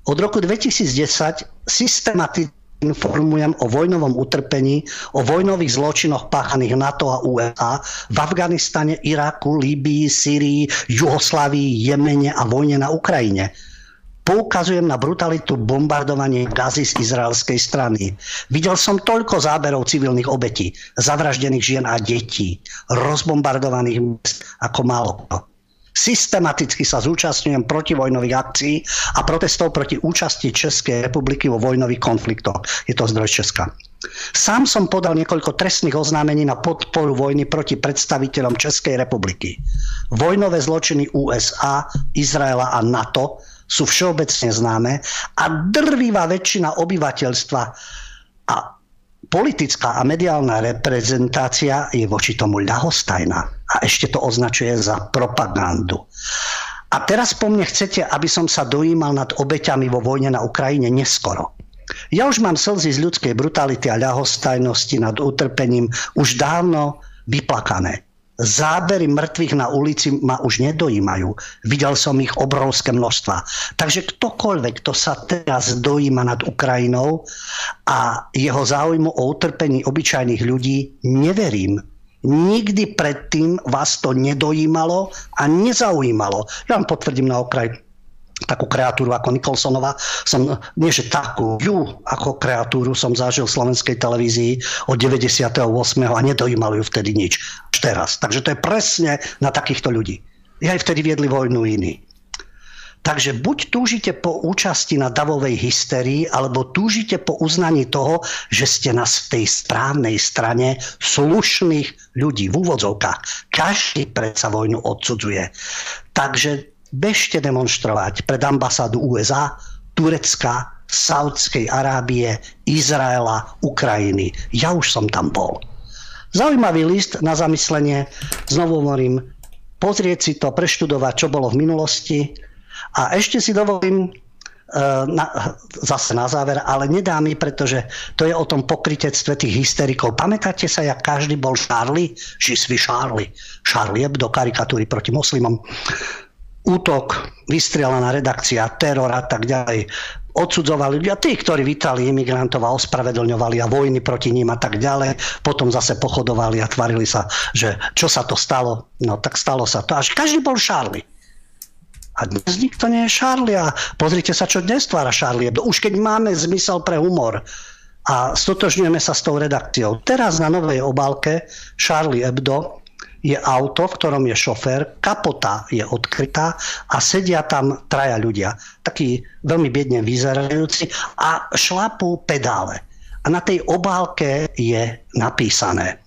Speaker 3: Od roku 2010 systematicky informujem o vojnovom utrpení, o vojnových zločinoch páchaných NATO a USA v Afganistane, Iraku, Líbii, Syrii, Juhoslavii, Jemene a vojne na Ukrajine poukazujem na brutalitu bombardovania gazy z izraelskej strany. Videl som toľko záberov civilných obetí, zavraždených žien a detí, rozbombardovaných miest ako málo Systematicky sa zúčastňujem protivojnových akcií a protestov proti účasti Českej republiky vo vojnových konfliktoch. Je to zdroj Česka. Sám som podal niekoľko trestných oznámení na podporu vojny proti predstaviteľom Českej republiky. Vojnové zločiny USA, Izraela a NATO sú všeobecne známe a drvivá väčšina obyvateľstva a politická a mediálna reprezentácia je voči tomu ľahostajná a ešte to označuje za propagandu. A teraz po mne chcete, aby som sa dojímal nad obeťami vo vojne na Ukrajine neskoro. Ja už mám slzy z ľudskej brutality a ľahostajnosti nad utrpením už dávno vyplakané zábery mŕtvych na ulici ma už nedojímajú. Videl som ich obrovské množstva. Takže ktokoľvek, kto sa teraz dojíma nad Ukrajinou a jeho záujmu o utrpení obyčajných ľudí, neverím. Nikdy predtým vás to nedojímalo a nezaujímalo. Ja vám potvrdím na okraj takú kreatúru ako Nikolsonova. Som, nie že takú, ju ako kreatúru som zažil v slovenskej televízii od 98. a nedojímal ju vtedy nič. Až teraz. Takže to je presne na takýchto ľudí. Ja aj vtedy viedli vojnu iní. Takže buď túžite po účasti na davovej hysterii, alebo túžite po uznaní toho, že ste na tej správnej strane slušných ľudí v úvodzovkách. Každý predsa vojnu odsudzuje. Takže bežte demonstrovať pred ambasádu USA, Turecka, Saudskej Arábie, Izraela, Ukrajiny. Ja už som tam bol. Zaujímavý list na zamyslenie, znovu hovorím, pozrieť si to, preštudovať, čo bolo v minulosti. A ešte si dovolím uh, na, zase na záver, ale nedá mi, pretože to je o tom pokritectve tých hysterikov. Pamätáte sa, jak každý bol Charlie? Žisvi Charlie. Charlie Hebdo, karikatúry proti moslimom útok, vystrelaná redakcia, teror a tak ďalej. Odsudzovali ľudia, tí, ktorí vítali imigrantov a ospravedlňovali a vojny proti ním a tak ďalej. Potom zase pochodovali a tvarili sa, že čo sa to stalo. No tak stalo sa to. Až každý bol Charlie. A dnes nikto nie je Charlie. A pozrite sa, čo dnes tvára Charlie. Už keď máme zmysel pre humor a stotožňujeme sa s tou redakciou. Teraz na novej obálke Charlie Hebdo je auto, v ktorom je šofér, kapota je odkrytá a sedia tam traja ľudia, takí veľmi biedne vyzerajúci a šlapú pedále. A na tej obálke je napísané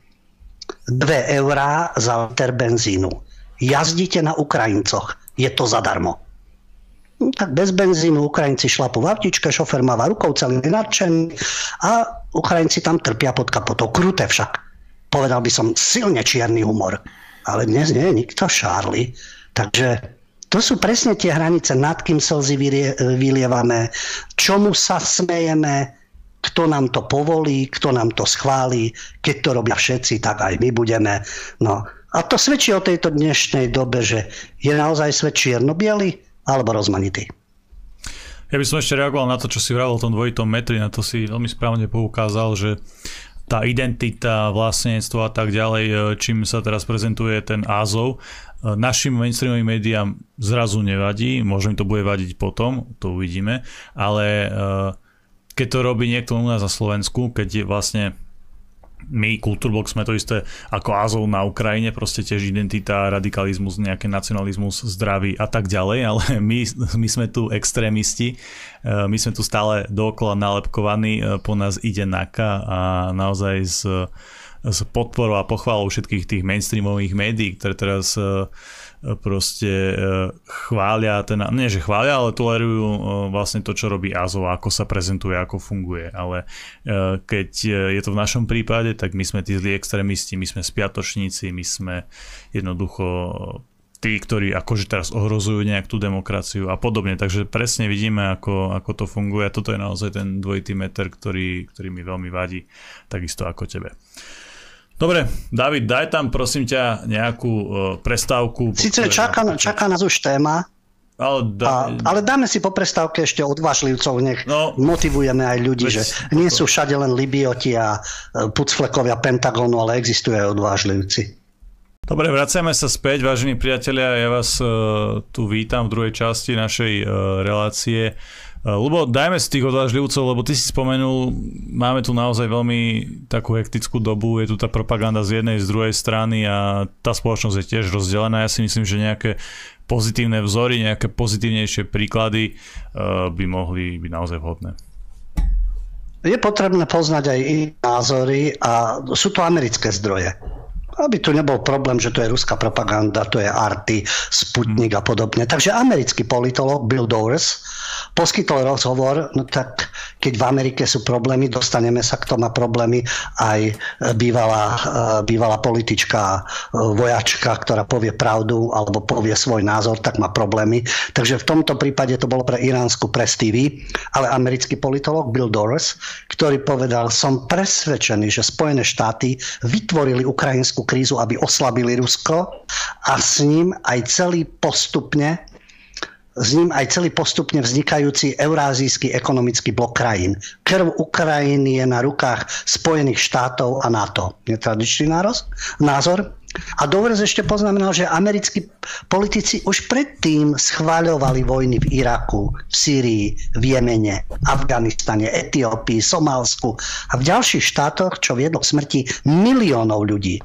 Speaker 3: 2 eurá za liter benzínu. Jazdíte na Ukrajincoch, je to zadarmo. No, tak bez benzínu Ukrajinci šlapú v autičke, šofer máva rukou celý nadšený a Ukrajinci tam trpia pod kapotou. Kruté však povedal by som, silne čierny humor. Ale dnes nie je nikto Charlie. Takže to sú presne tie hranice, nad kým slzy vylievame, čomu sa smejeme, kto nám to povolí, kto nám to schválí. Keď to robia všetci, tak aj my budeme. No. A to svedčí o tejto dnešnej dobe, že je naozaj svet čierno alebo rozmanitý.
Speaker 1: Ja by som ešte reagoval na to, čo si vravel o tom dvojitom metri, na to si veľmi správne poukázal, že tá identita, vlastníctvo a tak ďalej, čím sa teraz prezentuje ten Azov, našim mainstreamovým médiám zrazu nevadí, možno im to bude vadiť potom, to uvidíme, ale keď to robí niekto u nás na Slovensku, keď je vlastne my, Kulturbox, sme to isté ako Azov na Ukrajine, proste tiež identita, radikalizmus, nejaký nacionalizmus, zdravý a tak ďalej, ale my, my sme tu extrémisti, e, my sme tu stále dookola nalepkovaní, e, po nás ide NAKA a naozaj s, s podporou a pochválou všetkých tých mainstreamových médií, ktoré teraz uh, proste e, chvália, ten, nie že chvália, ale tolerujú e, vlastne to, čo robí Azov, ako sa prezentuje, ako funguje. Ale e, keď je to v našom prípade, tak my sme tí zlí extrémisti, my sme spiatočníci, my sme jednoducho tí, ktorí akože teraz ohrozujú nejak tú demokraciu a podobne. Takže presne vidíme, ako, ako to funguje toto je naozaj ten dvojitý meter, ktorý, ktorý mi veľmi vadí, takisto ako tebe. Dobre, David, daj tam prosím ťa nejakú uh, prestávku.
Speaker 3: Sice čaká, čaká nás už téma, ale, dá... a, ale dáme si po prestávke ešte odvážlivcov, nech no, motivujeme aj ľudí, veď, že nie sú všade len Libioti a e, pucflekovia Pentagonu, ale existujú aj odvážlivci.
Speaker 1: Dobre, vracame sa späť, vážení priatelia. Ja vás uh, tu vítam v druhej časti našej uh, relácie. Lebo dajme si tých odvážlivcov, lebo ty si spomenul, máme tu naozaj veľmi takú hektickú dobu, je tu tá propaganda z jednej, z druhej strany a tá spoločnosť je tiež rozdelená. Ja si myslím, že nejaké pozitívne vzory, nejaké pozitívnejšie príklady uh, by mohli byť naozaj vhodné.
Speaker 3: Je potrebné poznať aj iné názory a sú to americké zdroje aby tu nebol problém, že to je ruská propaganda, to je Arty, Sputnik a podobne. Takže americký politolog Bill Dowers poskytol rozhovor, no tak keď v Amerike sú problémy, dostaneme sa k tomu problémy aj bývalá, bývalá politička, vojačka, ktorá povie pravdu alebo povie svoj názor, tak má problémy. Takže v tomto prípade to bolo pre iránsku press TV, ale americký politolog Bill Dowers, ktorý povedal, som presvedčený, že Spojené štáty vytvorili ukrajinskú krízu, aby oslabili Rusko a s ním aj celý postupne s ním aj celý postupne vznikajúci Eurázijský ekonomický blok krajín. Krv Ukrajiny je na rukách Spojených štátov a NATO. Je tradičný názor? A Dovers ešte poznamenal, že americkí politici už predtým schváľovali vojny v Iraku, v Sýrii, v Jemene, Afganistane, Etiópii, Somálsku a v ďalších štátoch, čo viedlo k smrti miliónov ľudí.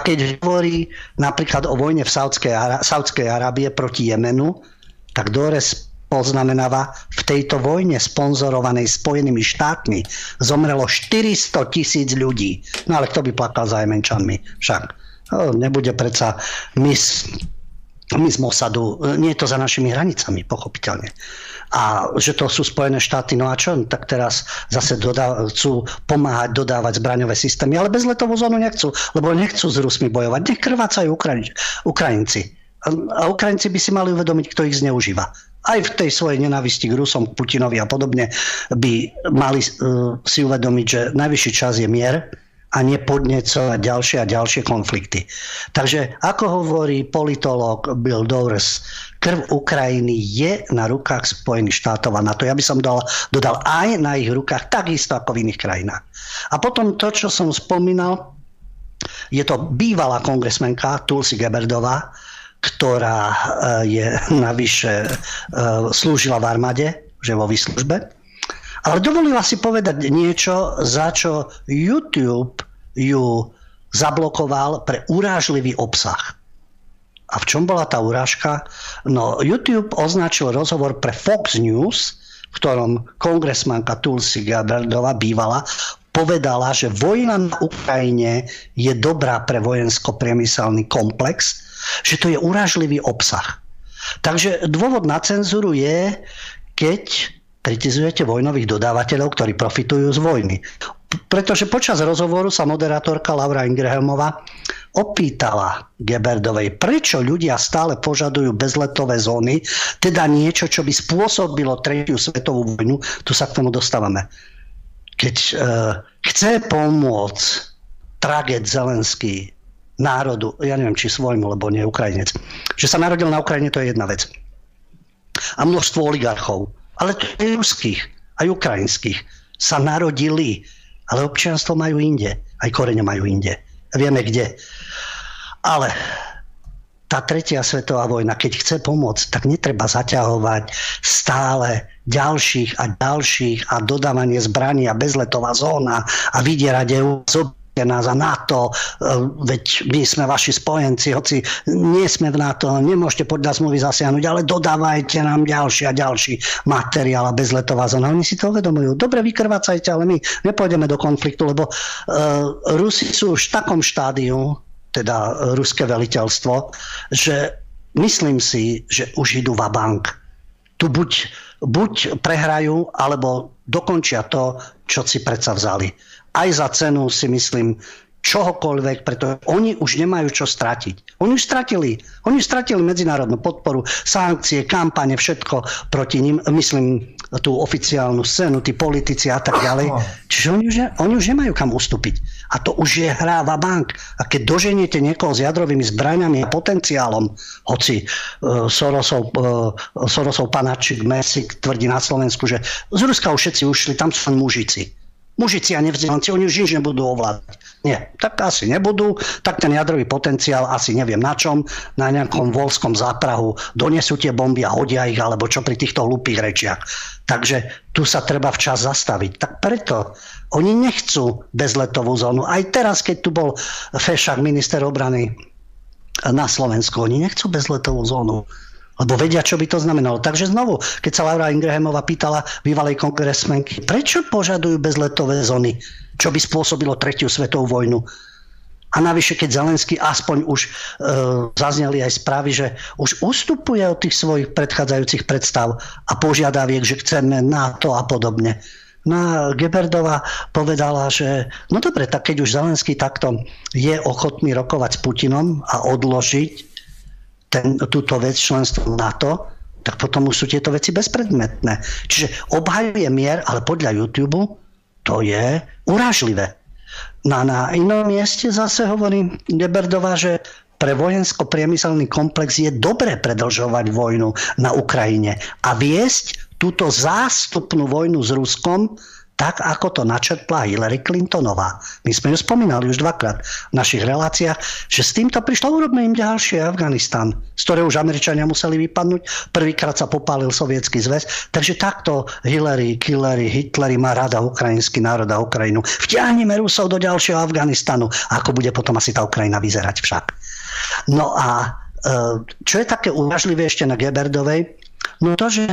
Speaker 3: Keď hovorí napríklad o vojne v Saudskej Arábie proti Jemenu, tak Dores poznamenáva, v tejto vojne sponzorovanej Spojenými štátmi zomrelo 400 tisíc ľudí. No ale kto by plakal za Jemenčanmi? Však no, nebude predsa mis, mis Mossadu, nie je to za našimi hranicami, pochopiteľne. A že to sú Spojené štáty, no a čo? Tak teraz zase dodá, chcú pomáhať dodávať zbraňové systémy, ale bez letovú zónu nechcú, lebo nechcú s Rusmi bojovať. Nech krvácajú Ukrajinci. A Ukrajinci by si mali uvedomiť, kto ich zneužíva. Aj v tej svojej nenávisti k Rusom, Putinovi a podobne by mali uh, si uvedomiť, že najvyšší čas je mier a nepodnecovať ďalšie a ďalšie konflikty. Takže ako hovorí politolog Bill Dowers, krv Ukrajiny je na rukách Spojených štátov a NATO. Ja by som dal, dodal aj na ich rukách, takisto ako v iných krajinách. A potom to, čo som spomínal, je to bývalá kongresmenka Tulsi Geberdová, ktorá e, je navyše e, slúžila v armáde, že vo výslužbe. Ale dovolila si povedať niečo, za čo YouTube ju zablokoval pre urážlivý obsah. A v čom bola tá urážka? No, YouTube označil rozhovor pre Fox News, v ktorom kongresmanka Tulsi Gabbardová bývala, povedala, že vojna na Ukrajine je dobrá pre vojensko-priemyselný komplex, že to je urážlivý obsah. Takže dôvod na cenzúru je, keď kritizujete vojnových dodávateľov, ktorí profitujú z vojny. Pretože počas rozhovoru sa moderátorka Laura Ingrahamová opýtala Geberdovej, prečo ľudia stále požadujú bezletové zóny, teda niečo, čo by spôsobilo tretiu svetovú vojnu. Tu sa k tomu dostávame. Keď uh, chce pomôcť traget Zelenský národu, ja neviem, či svojmu, lebo nie Ukrajinec, že sa narodil na Ukrajine, to je jedna vec. A množstvo oligarchov, ale to je ruských, aj ukrajinských, sa narodili Ale občianstvo majú inde. Aj korene majú inde. Vieme kde. Ale tá tretia svetová vojna, keď chce pomôcť, tak netreba zaťahovať stále ďalších a ďalších a dodávanie zbraní a bezletová zóna a vydierať EU nás a NATO, e, veď my sme vaši spojenci, hoci nie sme v NATO, nemôžete podľa zmluvy zasiahnuť, ale dodávajte nám ďalší a ďalší materiál a bezletová zóna. Oni si to uvedomujú. Dobre, vykrvácajte, ale my nepôjdeme do konfliktu, lebo uh, Rusi sú už v takom štádiu, teda ruské veliteľstvo, že myslím si, že už idú va bank. Tu buď, buď prehrajú, alebo dokončia to, čo si predsa vzali aj za cenu si myslím čohokoľvek, pretože oni už nemajú čo stratiť. Oni už stratili. Oni už stratili medzinárodnú podporu, sankcie, kampane, všetko proti ním. Myslím tú oficiálnu scénu, tí politici a tak ďalej. Čiže oni už, oni už nemajú kam ustúpiť. A to už je hráva bank. A keď doženiete niekoho s jadrovými zbraňami a potenciálom, hoci uh, Sorosov, uh, Sorosov panačik Mesik tvrdí na Slovensku, že z Ruska už všetci ušli, tam sú mužici Mužici a nevzdelanci, oni už nič nebudú ovládať. Nie, tak asi nebudú, tak ten jadrový potenciál asi neviem na čom, na nejakom volskom záprahu donesú tie bomby a hodia ich, alebo čo pri týchto hlupých rečiach. Takže tu sa treba včas zastaviť. Tak preto oni nechcú bezletovú zónu. Aj teraz, keď tu bol Fešák, minister obrany na Slovensku, oni nechcú bezletovú zónu lebo vedia, čo by to znamenalo. Takže znovu, keď sa Laura Ingrahamová pýtala bývalej kongresmenky, prečo požadujú bezletové zóny, čo by spôsobilo tretiu svetovú vojnu. A navyše, keď Zelenský aspoň už e, zazneli aj správy, že už ustupuje od tých svojich predchádzajúcich predstav a požiadaviek, že chceme NATO a podobne. No a Geberdová povedala, že no dobre, tak keď už Zelenský takto je ochotný rokovať s Putinom a odložiť ten, túto vec členstvo NATO, tak potom už sú tieto veci bezpredmetné. Čiže obhajuje mier, ale podľa YouTube to je urážlivé. Na, na inom mieste zase hovorí Geberdová, že pre vojensko-priemyselný komplex je dobre predlžovať vojnu na Ukrajine a viesť túto zástupnú vojnu s Ruskom tak ako to načrtla Hillary Clintonová. My sme ju spomínali už dvakrát v našich reláciách, že s týmto prišlo, urobme im ďalšie Afganistan, z ktorého už Američania museli vypadnúť. Prvýkrát sa popálil sovietský zväz. Takže takto Hillary, Hillary, Hitlery má rada ukrajinský národ a Ukrajinu. Vtiahneme Rusov do ďalšieho Afganistanu. Ako bude potom asi tá Ukrajina vyzerať však. No a e, čo je také uvažlivé ešte na Geberdovej, no to, že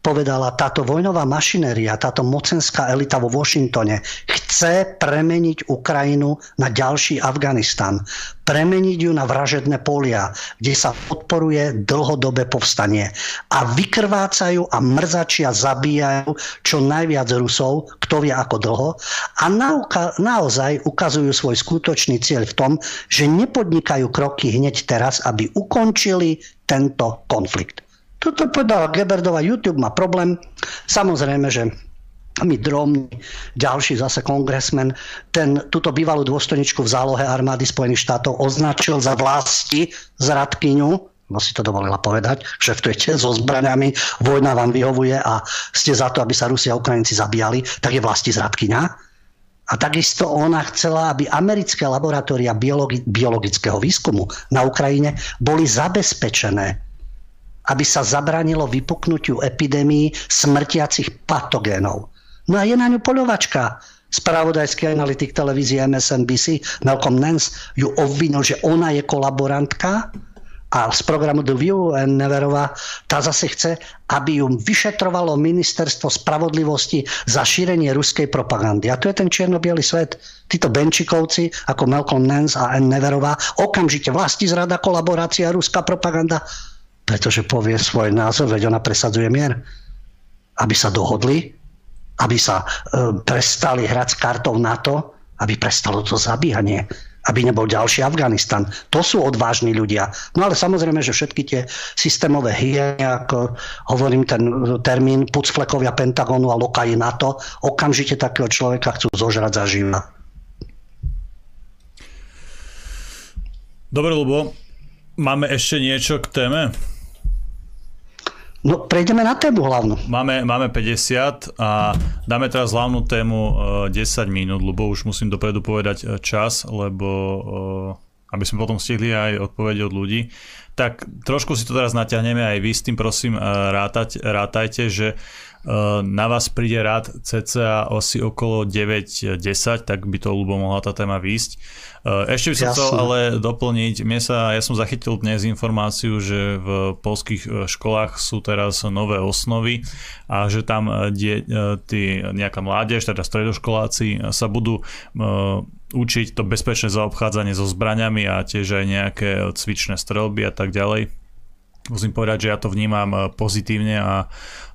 Speaker 3: povedala, táto vojnová mašinéria, táto mocenská elita vo Washingtone chce premeniť Ukrajinu na ďalší Afganistan. Premeniť ju na vražedné polia, kde sa podporuje dlhodobé povstanie. A vykrvácajú a mrzačia zabíjajú čo najviac Rusov, kto vie ako dlho. A nauka, naozaj ukazujú svoj skutočný cieľ v tom, že nepodnikajú kroky hneď teraz, aby ukončili tento konflikt. Toto povedala Geberdova, YouTube má problém. Samozrejme, že my drobný, ďalší zase kongresmen, ten, túto bývalú dôstojničku v zálohe armády Spojených štátov označil za vlasti zradkyňu, no si to dovolila povedať, šeftujete so zbraňami, vojna vám vyhovuje a ste za to, aby sa Rusi a Ukrajinci zabíjali, tak je vlasti zradkyňa. A takisto ona chcela, aby americké laboratória biologi- biologického výskumu na Ukrajine boli zabezpečené aby sa zabranilo vypuknutiu epidémií smrtiacich patogénov. No a je na ňu poľovačka. Spravodajský analytik televízie MSNBC Malcolm Nance ju obvinil, že ona je kolaborantka a z programu The View Neverová, tá zase chce, aby ju vyšetrovalo ministerstvo spravodlivosti za šírenie ruskej propagandy. A to je ten čierno svet. Títo Benčikovci, ako Malcolm Nance a N. Neverová, okamžite vlasti zrada, kolaborácia, ruská propaganda pretože povie svoj názor, veď ona presadzuje mier. Aby sa dohodli, aby sa e, prestali hrať s kartou NATO, aby prestalo to zabíjanie, aby nebol ďalší Afganistan. To sú odvážni ľudia. No ale samozrejme, že všetky tie systémové hyeny, ako hovorím ten termín pucflekovia Pentagonu a lokaji NATO, okamžite takého človeka chcú zožrať zaživa.
Speaker 1: Dobre, Lubo, máme ešte niečo k téme?
Speaker 3: No prejdeme na tému hlavnú.
Speaker 1: Máme, máme 50 a dáme teraz hlavnú tému 10 minút, lebo už musím dopredu povedať čas, lebo aby sme potom stihli aj odpovede od ľudí. Tak trošku si to teraz natiahneme aj vy s tým prosím rátať, rátajte, že na vás príde rád cca asi okolo 9-10, tak by to ľubo mohla tá téma výjsť. Ešte by som Jasne. chcel ale doplniť, mne sa, ja som zachytil dnes informáciu, že v polských e, školách sú teraz nové osnovy a že tam die, tí, nejaká mládež, teda stredoškoláci sa budú učiť to bezpečné zaobchádzanie so zbraňami a tiež aj nejaké cvičné strelby a tak ďalej musím povedať, že ja to vnímam eh, pozitívne a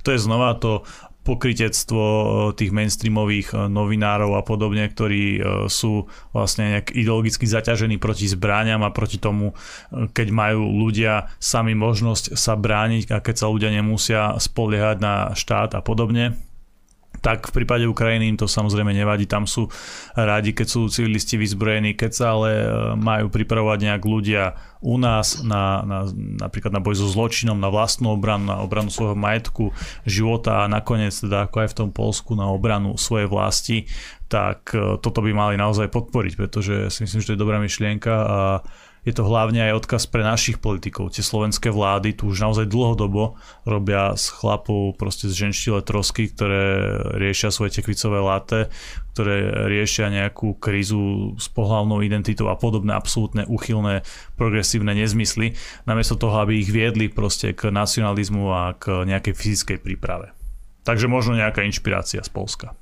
Speaker 1: to je znova to pokritectvo eh, tých mainstreamových eh, novinárov a podobne, ktorí sú vlastne nejak ideologicky zaťažení proti zbráňam a proti tomu, keď majú ľudia sami možnosť sa brániť a keď sa ľudia nemusia spoliehať na štát a podobne tak v prípade Ukrajiny im to samozrejme nevadí, tam sú rádi, keď sú civilisti vyzbrojení, keď sa ale e, majú pripravovať nejak ľudia u nás na, na, napríklad na boj so zločinom, na vlastnú obranu, na obranu svojho majetku, života a nakoniec teda ako aj v tom Polsku na obranu svojej vlasti, tak e, toto by mali naozaj podporiť, pretože si myslím, že to je dobrá myšlienka a je to hlavne aj odkaz pre našich politikov. Tie slovenské vlády tu už naozaj dlhodobo robia s chlapov proste z ženštile trosky, ktoré riešia svoje tekvicové láte, ktoré riešia nejakú krízu s pohľavnou identitou a podobné absolútne uchylné progresívne nezmysly, namiesto toho, aby ich viedli proste k nacionalizmu a k nejakej fyzickej príprave. Takže možno nejaká inšpirácia z Polska.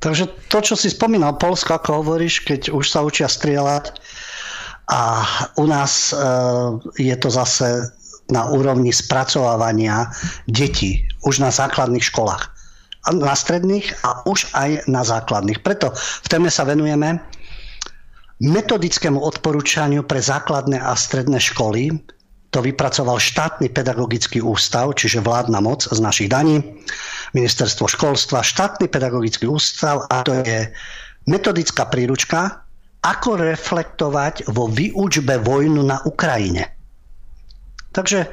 Speaker 3: Takže to, čo si spomínal, Polsko, ako hovoríš, keď už sa učia strieľať a u nás e, je to zase na úrovni spracovávania detí už na základných školách. Na stredných a už aj na základných. Preto v téme sa venujeme metodickému odporúčaniu pre základné a stredné školy. To vypracoval štátny pedagogický ústav, čiže vládna moc z našich daní ministerstvo školstva, štátny pedagogický ústav a to je metodická príručka, ako reflektovať vo výučbe vojnu na Ukrajine. Takže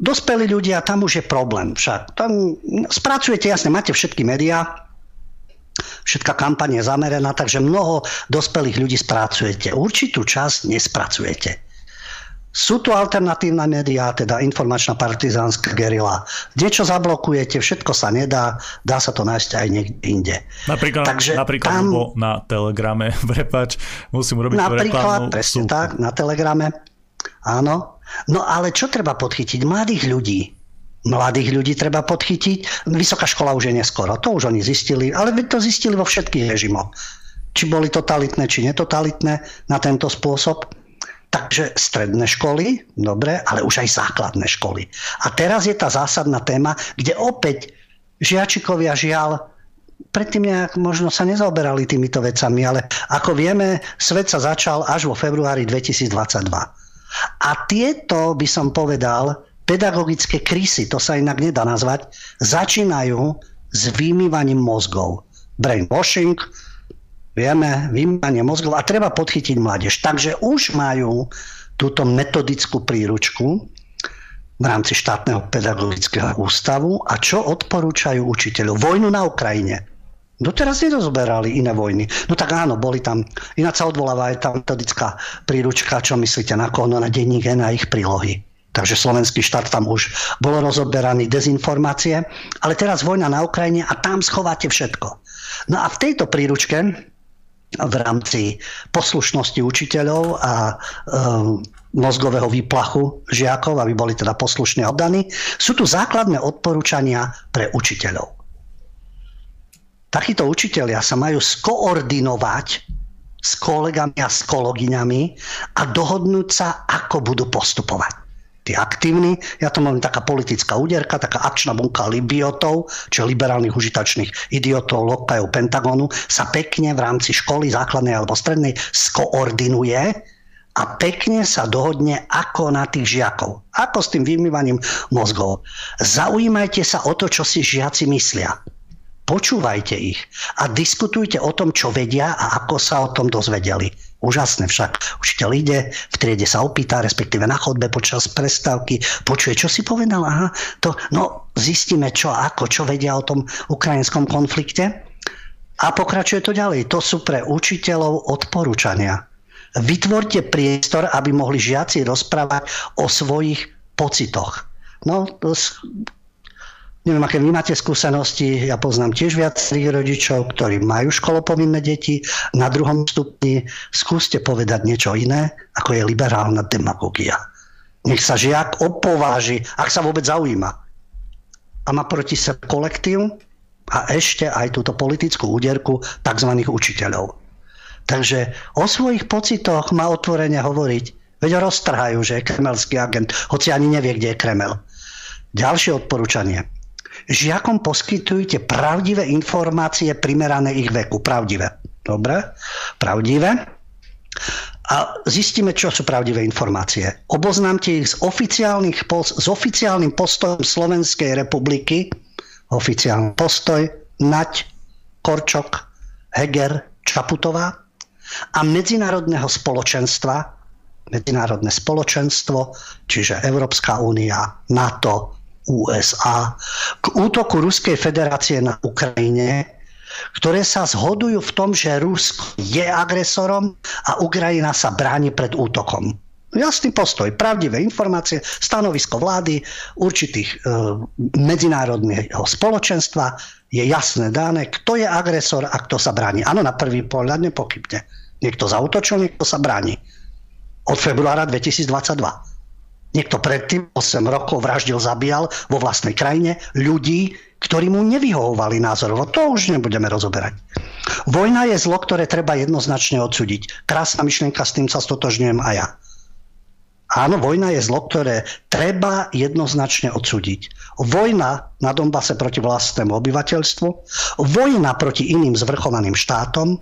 Speaker 3: dospelí ľudia, tam už je problém. Však tam spracujete, jasne, máte všetky médiá, všetká kampaň je zameraná, takže mnoho dospelých ľudí spracujete. Určitú časť nespracujete. Sú tu alternatívne médiá, teda informačná partizánska gerila. Niečo zablokujete, všetko sa nedá, dá sa to nájsť aj niekde inde.
Speaker 1: Napríklad, Takže napríklad tam, na Telegrame, prepač, musím urobiť
Speaker 3: Napríklad, presne sú. tak, na Telegrame. Áno. No ale čo treba podchytiť? Mladých ľudí. Mladých ľudí treba podchytiť. Vysoká škola už je neskoro. To už oni zistili, ale to zistili vo všetkých režimoch. Či boli totalitné, či netotalitné na tento spôsob. Takže stredné školy, dobre, ale už aj základné školy. A teraz je tá zásadná téma, kde opäť žiačikovia žiaľ predtým nejak možno sa nezaoberali týmito vecami, ale ako vieme, svet sa začal až vo februári 2022. A tieto, by som povedal, pedagogické krysy, to sa inak nedá nazvať, začínajú s vymývaním mozgov. Brainwashing, Vieme, vymanie mozgov a treba podchytiť mládež. Takže už majú túto metodickú príručku v rámci štátneho pedagogického ústavu a čo odporúčajú učiteľov? Vojnu na Ukrajine. Doteraz nerozberali iné vojny. No tak áno, boli tam, ináč sa odvoláva aj tá metodická príručka, čo myslíte na koho, no na denník na ich prílohy. Takže slovenský štát tam už bolo rozoberaný dezinformácie, ale teraz vojna na Ukrajine a tam schováte všetko. No a v tejto príručke v rámci poslušnosti učiteľov a e, mozgového výplachu žiakov, aby boli teda poslušne oddaní. Sú tu základné odporúčania pre učiteľov. Takíto učiteľia sa majú skoordinovať s kolegami a s kolegyňami a dohodnúť sa, ako budú postupovať tí aktívni, ja to mám taká politická úderka, taká akčná bunka libiotov, čiže liberálnych užitačných idiotov, lokajov Pentagonu, sa pekne v rámci školy základnej alebo strednej skoordinuje a pekne sa dohodne ako na tých žiakov. Ako s tým vymývaním mozgov. Zaujímajte sa o to, čo si žiaci myslia. Počúvajte ich a diskutujte o tom, čo vedia a ako sa o tom dozvedeli. Úžasné však. Učiteľ ide, v triede sa opýta, respektíve na chodbe počas prestávky, počuje, čo si povedal, aha, to, no zistíme čo, ako, čo vedia o tom ukrajinskom konflikte a pokračuje to ďalej. To sú pre učiteľov odporúčania. Vytvorte priestor, aby mohli žiaci rozprávať o svojich pocitoch. No, Neviem, aké vy máte skúsenosti, ja poznám tiež viacerých rodičov, ktorí majú školopovinné deti. Na druhom stupni skúste povedať niečo iné, ako je liberálna demagogia. Nech sa žiak opováži, ak sa vôbec zaujíma. A má proti sebe kolektív a ešte aj túto politickú úderku tzv. učiteľov. Takže o svojich pocitoch má otvorene hovoriť. Veď roztrhajú, že je kremelský agent, hoci ani nevie, kde je Kremel. Ďalšie odporúčanie žiakom poskytujte pravdivé informácie primerané ich veku. Pravdivé. Dobre? Pravdivé. A zistíme, čo sú pravdivé informácie. Oboznámte ich s, oficiálnych, s oficiálnym postojom Slovenskej republiky, oficiálny postoj, Nať, Korčok, Heger, Čaputová a medzinárodného spoločenstva, medzinárodné spoločenstvo, čiže Európska únia, NATO, USA k útoku Ruskej federácie na Ukrajine, ktoré sa zhodujú v tom, že Rusko je agresorom a Ukrajina sa bráni pred útokom. Jasný postoj, pravdivé informácie, stanovisko vlády, určitých e, medzinárodného spoločenstva je jasné dané, kto je agresor a kto sa bráni. Áno, na prvý pohľad nepochybne. Niekto zautočil, niekto sa bráni. Od februára 2022. Niekto predtým 8 rokov vraždil, zabíjal vo vlastnej krajine ľudí, ktorí mu nevyhovovali názorovo. To už nebudeme rozoberať. Vojna je zlo, ktoré treba jednoznačne odsúdiť. Krásna myšlienka, s tým sa stotožňujem aj ja. Áno, vojna je zlo, ktoré treba jednoznačne odsúdiť. Vojna na Donbase proti vlastnému obyvateľstvu, vojna proti iným zvrchovaným štátom,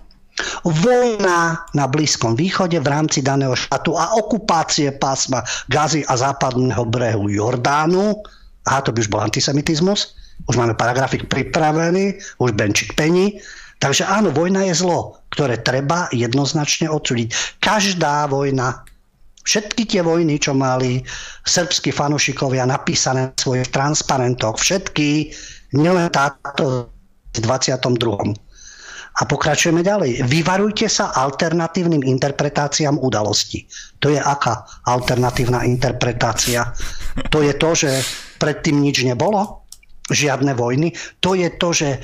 Speaker 3: Vojna na Blízkom východe v rámci daného štátu a okupácie pásma Gazy a západného brehu Jordánu. Aha, to by už bol antisemitizmus. Už máme paragrafik pripravený, už Benčík pení. Takže áno, vojna je zlo, ktoré treba jednoznačne odsúdiť. Každá vojna, všetky tie vojny, čo mali srbskí fanúšikovia napísané v svojich transparentoch, všetky, nielen táto v 22 a pokračujeme ďalej. Vyvarujte sa alternatívnym interpretáciám udalosti. To je aká alternatívna interpretácia? To je to, že predtým nič nebolo? Žiadne vojny? To je to, že e,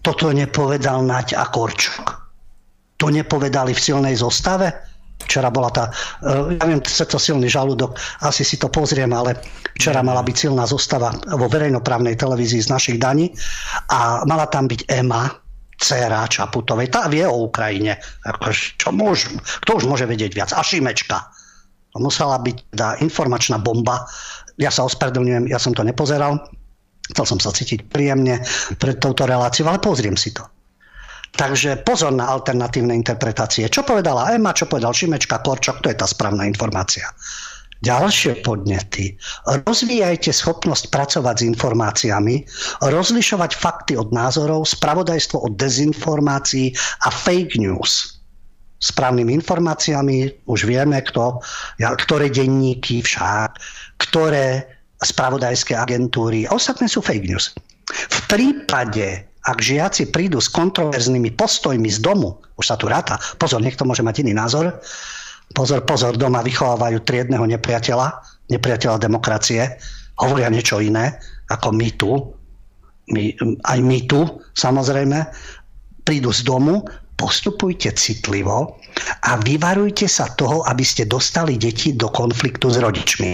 Speaker 3: toto nepovedal Naď a Korčok. To nepovedali v silnej zostave? Včera bola tá, e, ja viem, to silný žalúdok, asi si to pozriem, ale včera mala byť silná zostava vo verejnoprávnej televízii z našich daní a mala tam byť EMA, dcera Čaputovej, tá vie o Ukrajine. Čo môž, kto už môže vedieť viac? A Šimečka. To musela byť tá informačná bomba. Ja sa ospravedlňujem, ja som to nepozeral. Chcel som sa cítiť príjemne pred touto reláciou, ale pozriem si to. Takže pozor na alternatívne interpretácie. Čo povedala Ema, čo povedal Šimečka, Korčok, to je tá správna informácia. Ďalšie podnety. Rozvíjajte schopnosť pracovať s informáciami, rozlišovať fakty od názorov, spravodajstvo od dezinformácií a fake news. Správnymi informáciami už vieme, kto, ktoré denníky však, ktoré spravodajské agentúry. A ostatné sú fake news. V prípade, ak žiaci prídu s kontroverznými postojmi z domu, už sa tu ráta, pozor, niekto môže mať iný názor, pozor, pozor, doma vychovávajú triedného nepriateľa, nepriateľa demokracie, hovoria niečo iné ako my tu, my, aj my tu samozrejme, prídu z domu, postupujte citlivo a vyvarujte sa toho, aby ste dostali deti do konfliktu s rodičmi.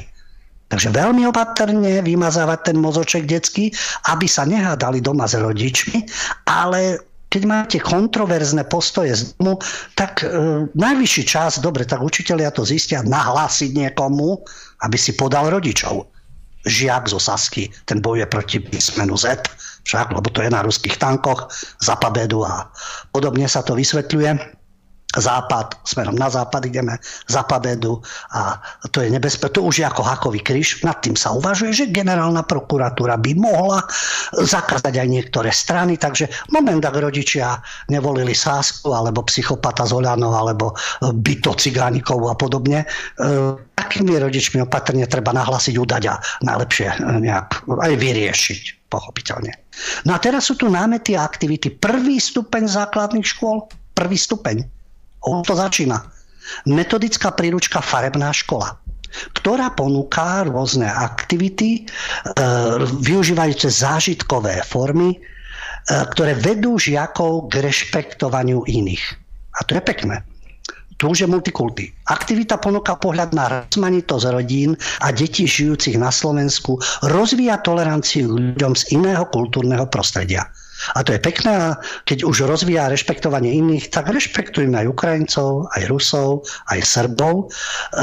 Speaker 3: Takže veľmi opatrne vymazávať ten mozoček detský, aby sa nehádali doma s rodičmi, ale keď máte kontroverzné postoje z domu, tak e, najvyšší čas, dobre, tak učiteľia to zistia, nahlásiť niekomu, aby si podal rodičov. Žiak zo Sasky, ten bojuje proti písmenu Z, však, lebo to je na ruských tankoch, za pabedu a podobne sa to vysvetľuje. Západ, smerom na západ ideme, zapadedu a to je nebezpečné. To už je ako hakový kríž. Nad tým sa uvažuje, že generálna prokuratúra by mohla zakázať aj niektoré strany, takže moment, ak rodičia nevolili Sásku alebo psychopata z Oľanov alebo byto cigánikov a podobne, e, takými rodičmi opatrne treba nahlasiť, udať a najlepšie nejak aj vyriešiť, pochopiteľne. No a teraz sú tu námety a aktivity. Prvý stupeň základných škôl, prvý stupeň už to začína. Metodická príručka Farebná škola ktorá ponúka rôzne aktivity, e, využívajúce zážitkové formy, e, ktoré vedú žiakov k rešpektovaniu iných. A to je pekné. Tu už je multikulty. Aktivita ponúka pohľad na rozmanitosť rodín a detí žijúcich na Slovensku, rozvíja toleranciu ľuďom z iného kultúrneho prostredia. A to je pekné keď už rozvíja rešpektovanie iných, tak rešpektujme aj Ukrajincov, aj Rusov, aj Srbov. E,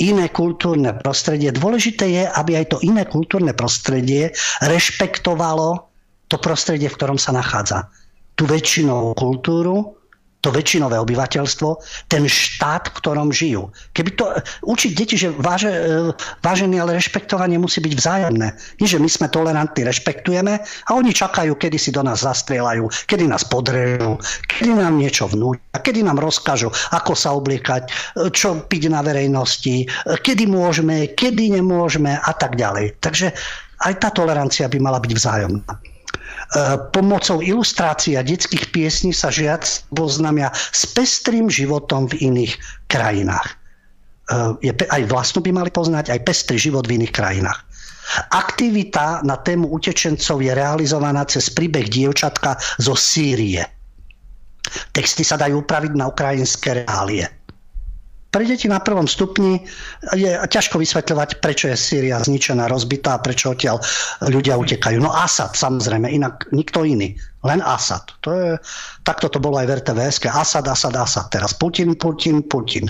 Speaker 3: iné kultúrne prostredie. Dôležité je, aby aj to iné kultúrne prostredie rešpektovalo to prostredie, v ktorom sa nachádza. Tú väčšinovú kultúru, to väčšinové obyvateľstvo, ten štát, v ktorom žijú. Keby to učiť deti, že váže, e, vážený, ale rešpektovanie musí byť vzájomné. Nie, že my sme tolerantní, rešpektujeme a oni čakajú, kedy si do nás zastrieľajú, kedy nás podrežú, kedy nám niečo vnúťa, kedy nám rozkážu, ako sa obliekať, e, čo piť na verejnosti, e, kedy môžeme, kedy nemôžeme a tak ďalej. Takže aj tá tolerancia by mala byť vzájomná. Eh, pomocou ilustrácií a detských piesní sa žiac poznamia s pestrým životom v iných krajinách. Eh, je, aj vlastnú by mali poznať, aj pestrý život v iných krajinách. Aktivita na tému utečencov je realizovaná cez príbeh dievčatka zo Sýrie. Texty sa dajú upraviť na ukrajinské reálie. Pre deti na prvom stupni je ťažko vysvetľovať, prečo je Sýria zničená, rozbitá prečo odtiaľ ľudia utekajú. No Asad, samozrejme, inak nikto iný. Len Asad. To je, takto to bolo aj v RTVS. Asad, Asad, Asad. Teraz Putin, Putin, Putin.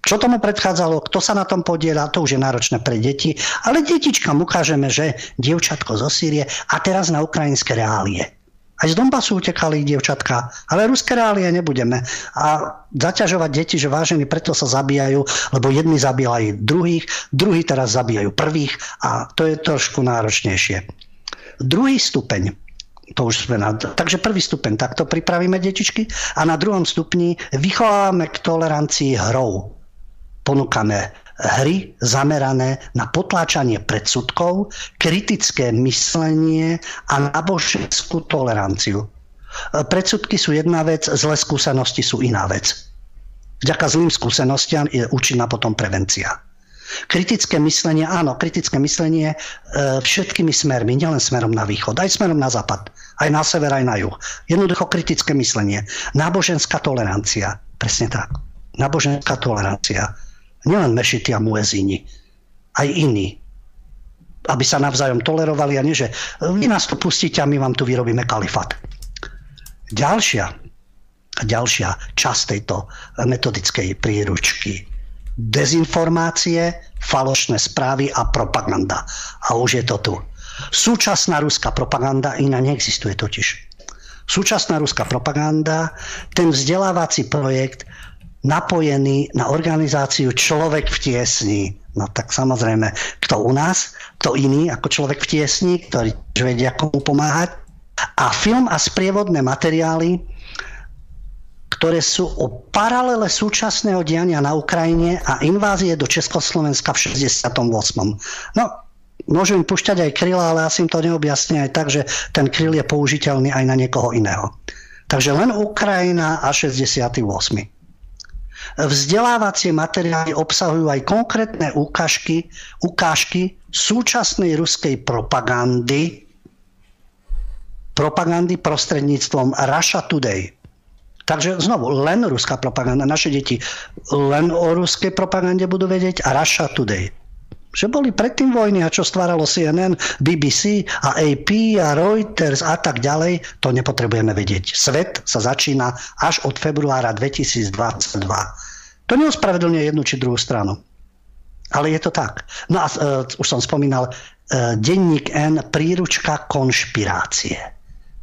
Speaker 3: Čo tomu predchádzalo, kto sa na tom podiela, to už je náročné pre deti. Ale detičkám ukážeme, že dievčatko zo Sýrie a teraz na ukrajinské reálie. Aj z Donbasu utekali dievčatka, ale ruské reálie nebudeme. A zaťažovať deti, že vážení preto sa zabíjajú, lebo jedni zabíjajú druhých, druhí teraz zabíjajú prvých a to je trošku náročnejšie. Druhý stupeň, to už sme na, takže prvý stupeň, takto pripravíme detičky a na druhom stupni vychovávame k tolerancii hrou. Ponúkame hry zamerané na potláčanie predsudkov, kritické myslenie a náboženskú toleranciu. Predsudky sú jedna vec, zlé skúsenosti sú iná vec. Vďaka zlým skúsenostiam je účinná potom prevencia. Kritické myslenie, áno, kritické myslenie e, všetkými smermi, nielen smerom na východ, aj smerom na západ, aj na sever, aj na juh. Jednoducho kritické myslenie. Náboženská tolerancia, presne tak. Náboženská tolerancia Nielen mešity a muezíni, aj iní. Aby sa navzájom tolerovali a nie, že vy nás tu pustíte a my vám tu vyrobíme kalifát. Ďalšia, ďalšia časť tejto metodickej príručky. Dezinformácie, falošné správy a propaganda. A už je to tu. Súčasná ruská propaganda iná neexistuje totiž. Súčasná ruská propaganda, ten vzdelávací projekt napojený na organizáciu Človek v tiesni. No tak samozrejme, kto u nás, kto iný ako Človek v tiesni, ktorý vedia komu pomáhať. A film a sprievodné materiály, ktoré sú o paralele súčasného diania na Ukrajine a invázie do Československa v 68. No, môžu im pušťať aj kryla, ale asi im to neobjasní aj tak, že ten kryl je použiteľný aj na niekoho iného. Takže len Ukrajina a 68. Vzdelávacie materiály obsahujú aj konkrétne ukážky, ukážky súčasnej ruskej propagandy, propagandy prostredníctvom Russia Today. Takže znovu, len ruská propaganda. Naše deti len o ruskej propagande budú vedieť a Russia Today že boli predtým vojny a čo stváralo CNN, BBC a AP a Reuters a tak ďalej, to nepotrebujeme vedieť. Svet sa začína až od februára 2022. To neospravedlňuje jednu či druhú stranu. Ale je to tak. No a uh, už som spomínal, uh, denník N, príručka konšpirácie.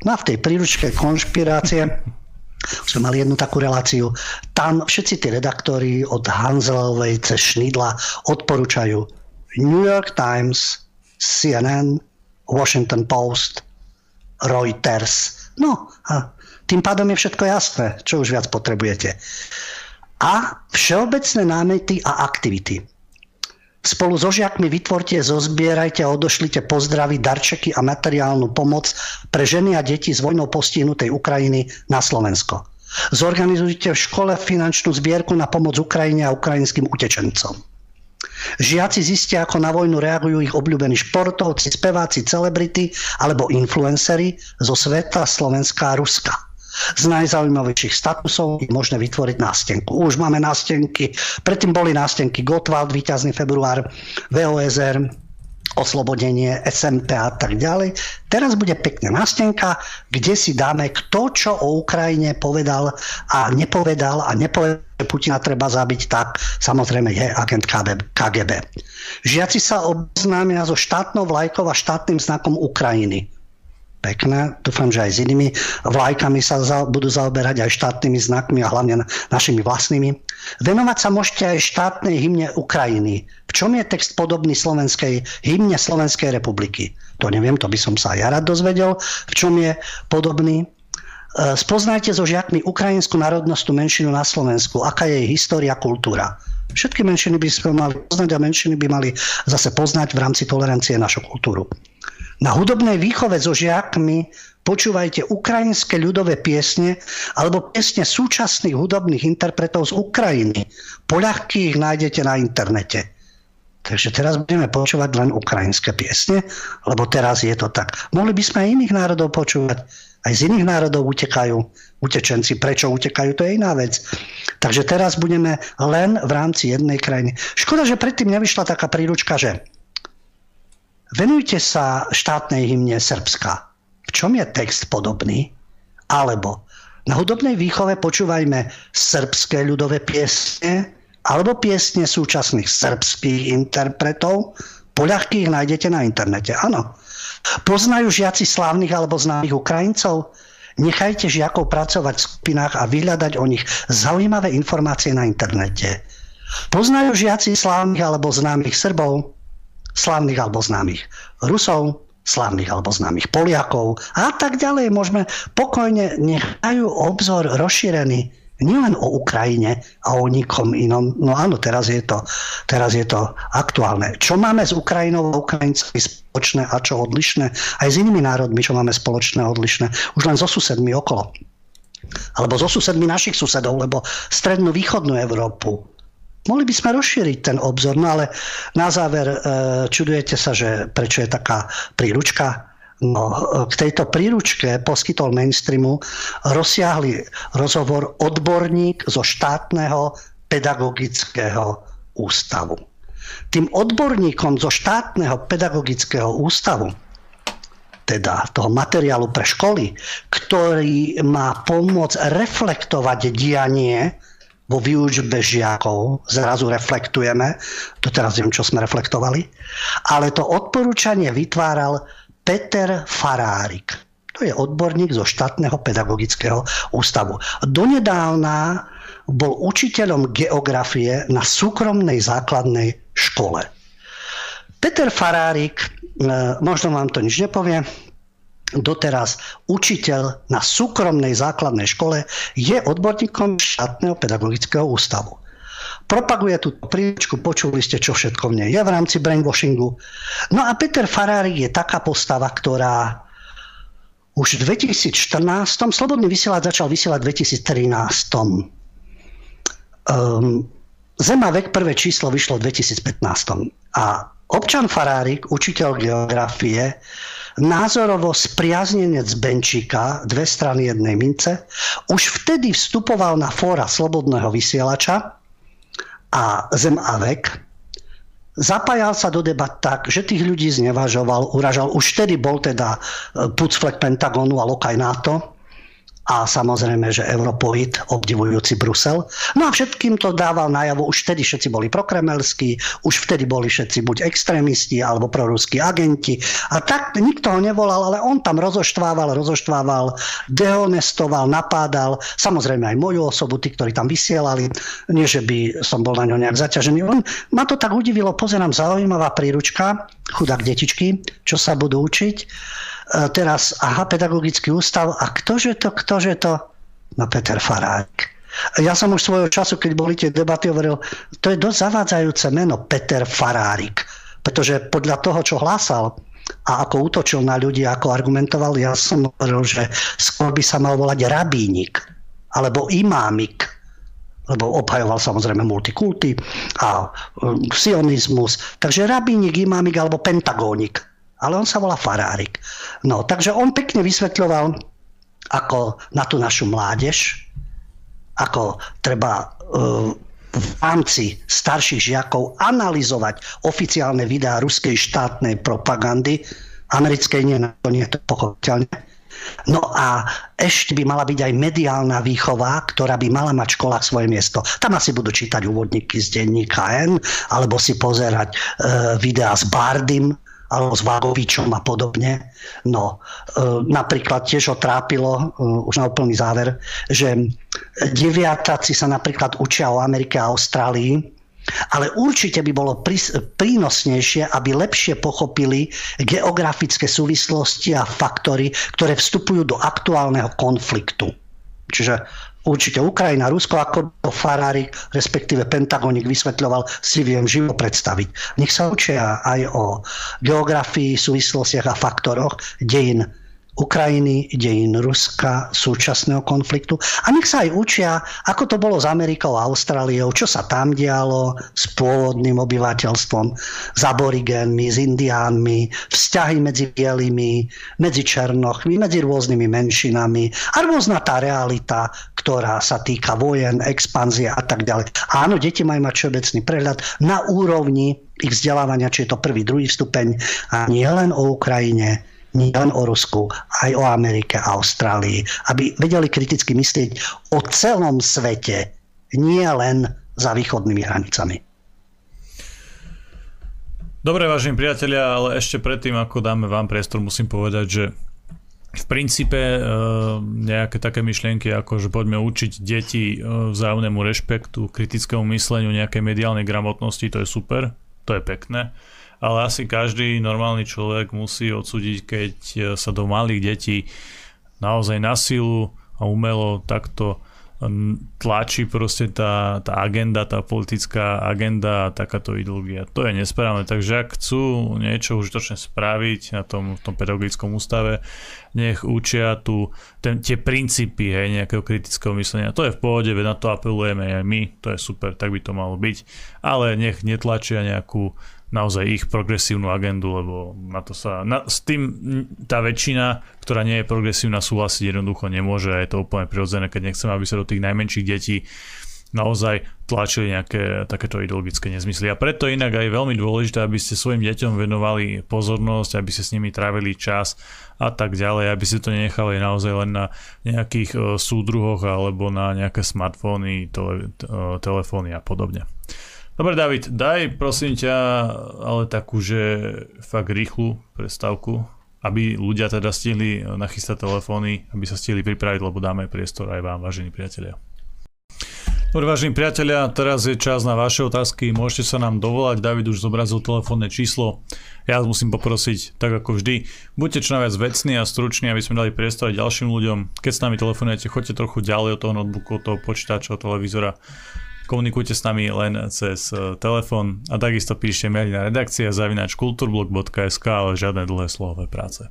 Speaker 3: No a v tej príručke konšpirácie sme mali jednu takú reláciu. Tam všetci tí redaktori od Hanzelovej cez Schnidla odporúčajú New York Times, CNN, Washington Post, Reuters. No a tým pádom je všetko jasné, čo už viac potrebujete. A všeobecné námety a aktivity. Spolu so žiakmi vytvorte, zozbierajte a odošlite pozdravy, darčeky a materiálnu pomoc pre ženy a deti z vojnou postihnutej Ukrajiny na Slovensko. Zorganizujte v škole finančnú zbierku na pomoc Ukrajine a ukrajinským utečencom. Žiaci zistia, ako na vojnu reagujú ich obľúbení športovci, speváci, celebrity alebo influencery zo sveta Slovenska a Ruska z najzaujímavejších statusov je možné vytvoriť nástenku. Už máme nástenky, predtým boli nástenky Gottwald, víťazný február, VOSR, oslobodenie, SMP a tak ďalej. Teraz bude pekne nástenka, kde si dáme kto, čo o Ukrajine povedal a nepovedal a nepovedal, že Putina treba zabiť, tak samozrejme je agent KGB. Žiaci sa obznámia so štátnou vlajkou a štátnym znakom Ukrajiny pekné. Dúfam, že aj s inými vlajkami sa za, budú zaoberať aj štátnymi znakmi a hlavne našimi vlastnými. Venovať sa môžete aj štátnej hymne Ukrajiny. V čom je text podobný slovenskej hymne Slovenskej republiky? To neviem, to by som sa ja rád dozvedel. V čom je podobný? E, spoznajte so žiakmi ukrajinskú národnostnú menšinu na Slovensku. Aká je jej história, kultúra? Všetky menšiny by sme mali poznať a menšiny by mali zase poznať v rámci tolerancie našu kultúru. Na hudobnej výchove so žiakmi počúvajte ukrajinské ľudové piesne alebo piesne súčasných hudobných interpretov z Ukrajiny. Poľahky ich nájdete na internete. Takže teraz budeme počúvať len ukrajinské piesne, lebo teraz je to tak. Mohli by sme aj iných národov počúvať. Aj z iných národov utekajú utečenci. Prečo utekajú, to je iná vec. Takže teraz budeme len v rámci jednej krajiny. Škoda, že predtým nevyšla taká príručka, že Venujte sa štátnej hymne Srbska. V čom je text podobný? Alebo na hudobnej výchove počúvajme srbské ľudové piesne alebo piesne súčasných srbských interpretov. Poľahky ich nájdete na internete. Áno. Poznajú žiaci slávnych alebo známych Ukrajincov? Nechajte žiakov pracovať v skupinách a vyhľadať o nich zaujímavé informácie na internete. Poznajú žiaci slávnych alebo známych Srbov? Slávnych alebo známych Rusov, slávnych alebo známych Poliakov a tak ďalej. Môžeme pokojne nechajú obzor rozšírený nielen o Ukrajine a o nikom inom. No áno, teraz je to, teraz je to aktuálne. Čo máme s Ukrajinou a Ukrajincami spoločné a čo odlišné? Aj s inými národmi, čo máme spoločné a odlišné? Už len so susedmi okolo. Alebo so susedmi našich susedov, lebo strednú východnú Európu Mohli by sme rozšíriť ten obzor, no ale na záver e, čudujete sa, že prečo je taká príručka. No, k tejto príručke poskytol mainstreamu rozsiahly rozhovor odborník zo štátneho pedagogického ústavu. Tým odborníkom zo štátneho pedagogického ústavu teda toho materiálu pre školy, ktorý má pomôcť reflektovať dianie vo výučbe žiakov zrazu reflektujeme, to teraz neviem, čo sme reflektovali, ale to odporúčanie vytváral Peter Farárik. To je odborník zo štátneho pedagogického ústavu. Donedávna bol učiteľom geografie na súkromnej základnej škole. Peter Farárik, e, možno vám to nič nepovie, doteraz učiteľ na súkromnej základnej škole je odborníkom štátneho pedagogického ústavu. Propaguje túto príčku, počuli ste, čo všetko v nej je v rámci brainwashingu. No a Peter Farárik je taká postava, ktorá už v 2014, Slobodný vysielač začal vysielať v 2013. Um, Zemavek prvé číslo vyšlo v 2015. A občan Farárik, učiteľ geografie, názorovo spriaznenec Benčíka, dve strany jednej mince, už vtedy vstupoval na fóra slobodného vysielača a Zem a vek, zapájal sa do debat tak, že tých ľudí znevažoval, uražal. Už vtedy bol teda e, pucflek Pentagonu a lokaj NATO a samozrejme, že Europoid, obdivujúci Brusel. No a všetkým to dával najavo, už vtedy všetci boli prokremelskí, už vtedy boli všetci buď extrémisti alebo proruskí agenti a tak nikto ho nevolal, ale on tam rozoštvával, rozoštvával, dehonestoval, napádal, samozrejme aj moju osobu, tí, ktorí tam vysielali, nie že by som bol na ňo nejak zaťažený. On, ma to tak udivilo, pozerám, zaujímavá príručka, chudák detičky, čo sa budú učiť teraz, aha, pedagogický ústav, a ktože to, ktože to? No Peter Farárik. Ja som už svojho času, keď boli tie debaty, hovoril, to je dosť zavádzajúce meno Peter Farárik, pretože podľa toho, čo hlásal a ako útočil na ľudí, ako argumentoval, ja som hovoril, že skôr by sa mal volať rabínik alebo imámik, lebo obhajoval samozrejme multikulty a um, sionizmus. Takže rabínik, imámik alebo pentagónik ale on sa volá Farárik. No, takže on pekne vysvetľoval, ako na tú našu mládež, ako treba uh, v rámci starších žiakov analyzovať oficiálne videá ruskej štátnej propagandy, americkej nie, to nie je to pochopiteľne. No a ešte by mala byť aj mediálna výchova, ktorá by mala mať v svoje miesto. Tam asi budú čítať úvodníky z denníka N, alebo si pozerať e, videá s Bardym, alebo s Vagovičom a podobne. No, e, napríklad tiež ho trápilo, e, už na úplný záver, že deviatáci sa napríklad učia o Amerike a Austrálii, ale určite by bolo prínosnejšie, aby lepšie pochopili geografické súvislosti a faktory, ktoré vstupujú do aktuálneho konfliktu. Čiže určite Ukrajina, Rusko, ako to Farári, respektíve Pentagonik vysvetľoval, si viem živo predstaviť. Nech sa učia aj o geografii, súvislostiach a faktoroch dejin Ukrajiny, dejín Ruska, súčasného konfliktu. A nech sa aj učia, ako to bolo s Amerikou a Austráliou, čo sa tam dialo s pôvodným obyvateľstvom, s aborigénmi, s indiánmi, vzťahy medzi bielými, medzi černochmi, medzi rôznymi menšinami a rôzna tá realita, ktorá sa týka vojen, expanzie a tak ďalej. Áno, deti majú mať všeobecný prehľad na úrovni ich vzdelávania, či je to prvý, druhý stupeň a nie len o Ukrajine, nie len o Rusku, aj o Amerike a Austrálii, aby vedeli kriticky myslieť o celom svete, nie len za východnými hranicami.
Speaker 1: Dobre, vážení priatelia, ale ešte predtým, ako dáme vám priestor, musím povedať, že v princípe e, nejaké také myšlienky, ako že poďme učiť deti e, vzájomnému rešpektu, kritickému mysleniu, nejakej mediálnej gramotnosti, to je super, to je pekné ale asi každý normálny človek musí odsúdiť, keď e, sa do malých detí naozaj na silu a umelo takto tlačí proste tá, tá agenda, tá politická agenda a takáto ideológia. To je nesprávne, takže ak chcú niečo užitočne spraviť na tom, tom pedagogickom ústave, nech učia tu ten, tie princípy hej, nejakého kritického myslenia. To je v pohode, na to apelujeme aj my, to je super, tak by to malo byť, ale nech netlačia nejakú naozaj ich progresívnu agendu, lebo na to sa, na, s tým tá väčšina, ktorá nie je progresívna, súhlasiť jednoducho nemôže a je to úplne prirodzené, keď nechceme, aby sa do tých najmenších detí naozaj tlačili nejaké takéto ideologické nezmysly. A preto inak aj veľmi dôležité, aby ste svojim deťom venovali pozornosť, aby ste s nimi trávili čas a tak ďalej, aby ste to nenechali naozaj len na nejakých e, súdruhoch alebo na nejaké smartfóny, tele, e, telefóny a podobne. Dobre, David, daj prosím ťa ale takú, že fakt rýchlu predstavku, aby ľudia teda stihli nachystať telefóny, aby sa stihli pripraviť, lebo dáme priestor aj vám, vážení priatelia. Dobre, vážení priatelia, teraz je čas na vaše otázky. Môžete sa nám dovolať, David už zobrazil telefónne číslo. Ja vás musím poprosiť, tak ako vždy, buďte čo najviac vecní a struční, aby sme dali priestor ďalším ľuďom. Keď s nami telefonujete, choďte trochu ďalej od toho notebooku, od toho počítača, od televízora Komunikujte s nami len cez e, telefón a takisto píšte maily na redakcia zavinač kulturblog.sk, ale žiadne dlhé slovové práce.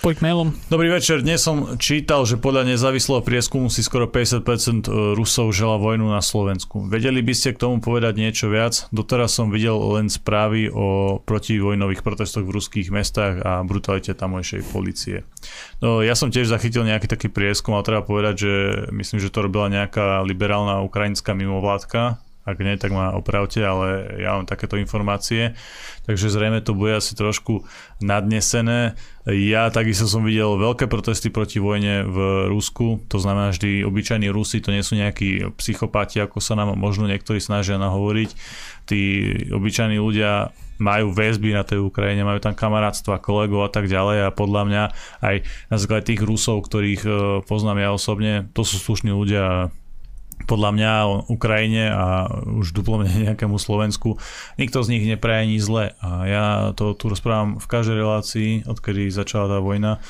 Speaker 2: Poď mailom.
Speaker 1: Dobrý večer. Dnes som čítal, že podľa nezávislého prieskumu si skoro 50% e, Rusov žela vojnu na Slovensku. Vedeli by ste k tomu povedať niečo viac? Doteraz som videl len správy o protivojnových protestoch v ruských mestách a brutalite tamojšej policie. No, ja som tiež zachytil nejaký taký prieskum, ale treba povedať, že myslím, že to robila nejaká liberálna ukrajinská mimovládka, Ak nie, tak ma opravte, ale ja mám takéto informácie. Takže zrejme to bude asi trošku nadnesené. Ja takisto som videl veľké protesty proti vojne v Rusku. To znamená, vždy obyčajní Rusi, to nie sú nejakí psychopati, ako sa nám možno niektorí snažia nahovoriť. Tí obyčajní ľudia majú väzby na tej Ukrajine, majú tam kamarátstva, kolegov a tak ďalej a podľa mňa aj na základe tých Rusov, ktorých e, poznám ja osobne, to sú slušní ľudia podľa mňa Ukrajine a už duplomne nejakému Slovensku. Nikto z nich nepraje nič zle a ja to tu rozprávam v každej relácii, odkedy začala tá vojna.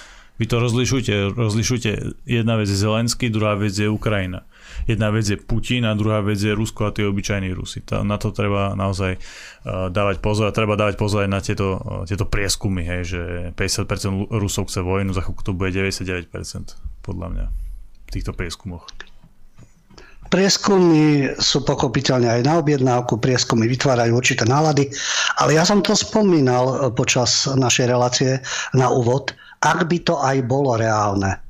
Speaker 1: Vy to rozlišujte, rozlišujte. Jedna vec je Zelensky, druhá vec je Ukrajina jedna vec je Putin a druhá vec je Rusko a tie obyčajní Rusi. Tá, na to treba naozaj uh, dávať pozor a treba dávať pozor aj na tieto, uh, tieto prieskumy, hej, že 50% Rusov chce vojnu, za chvíľku to bude 99% podľa mňa v týchto prieskumoch.
Speaker 3: Prieskumy sú pochopiteľne aj na objednávku, prieskumy vytvárajú určité nálady, ale ja som to spomínal počas našej relácie na úvod, ak by to aj bolo reálne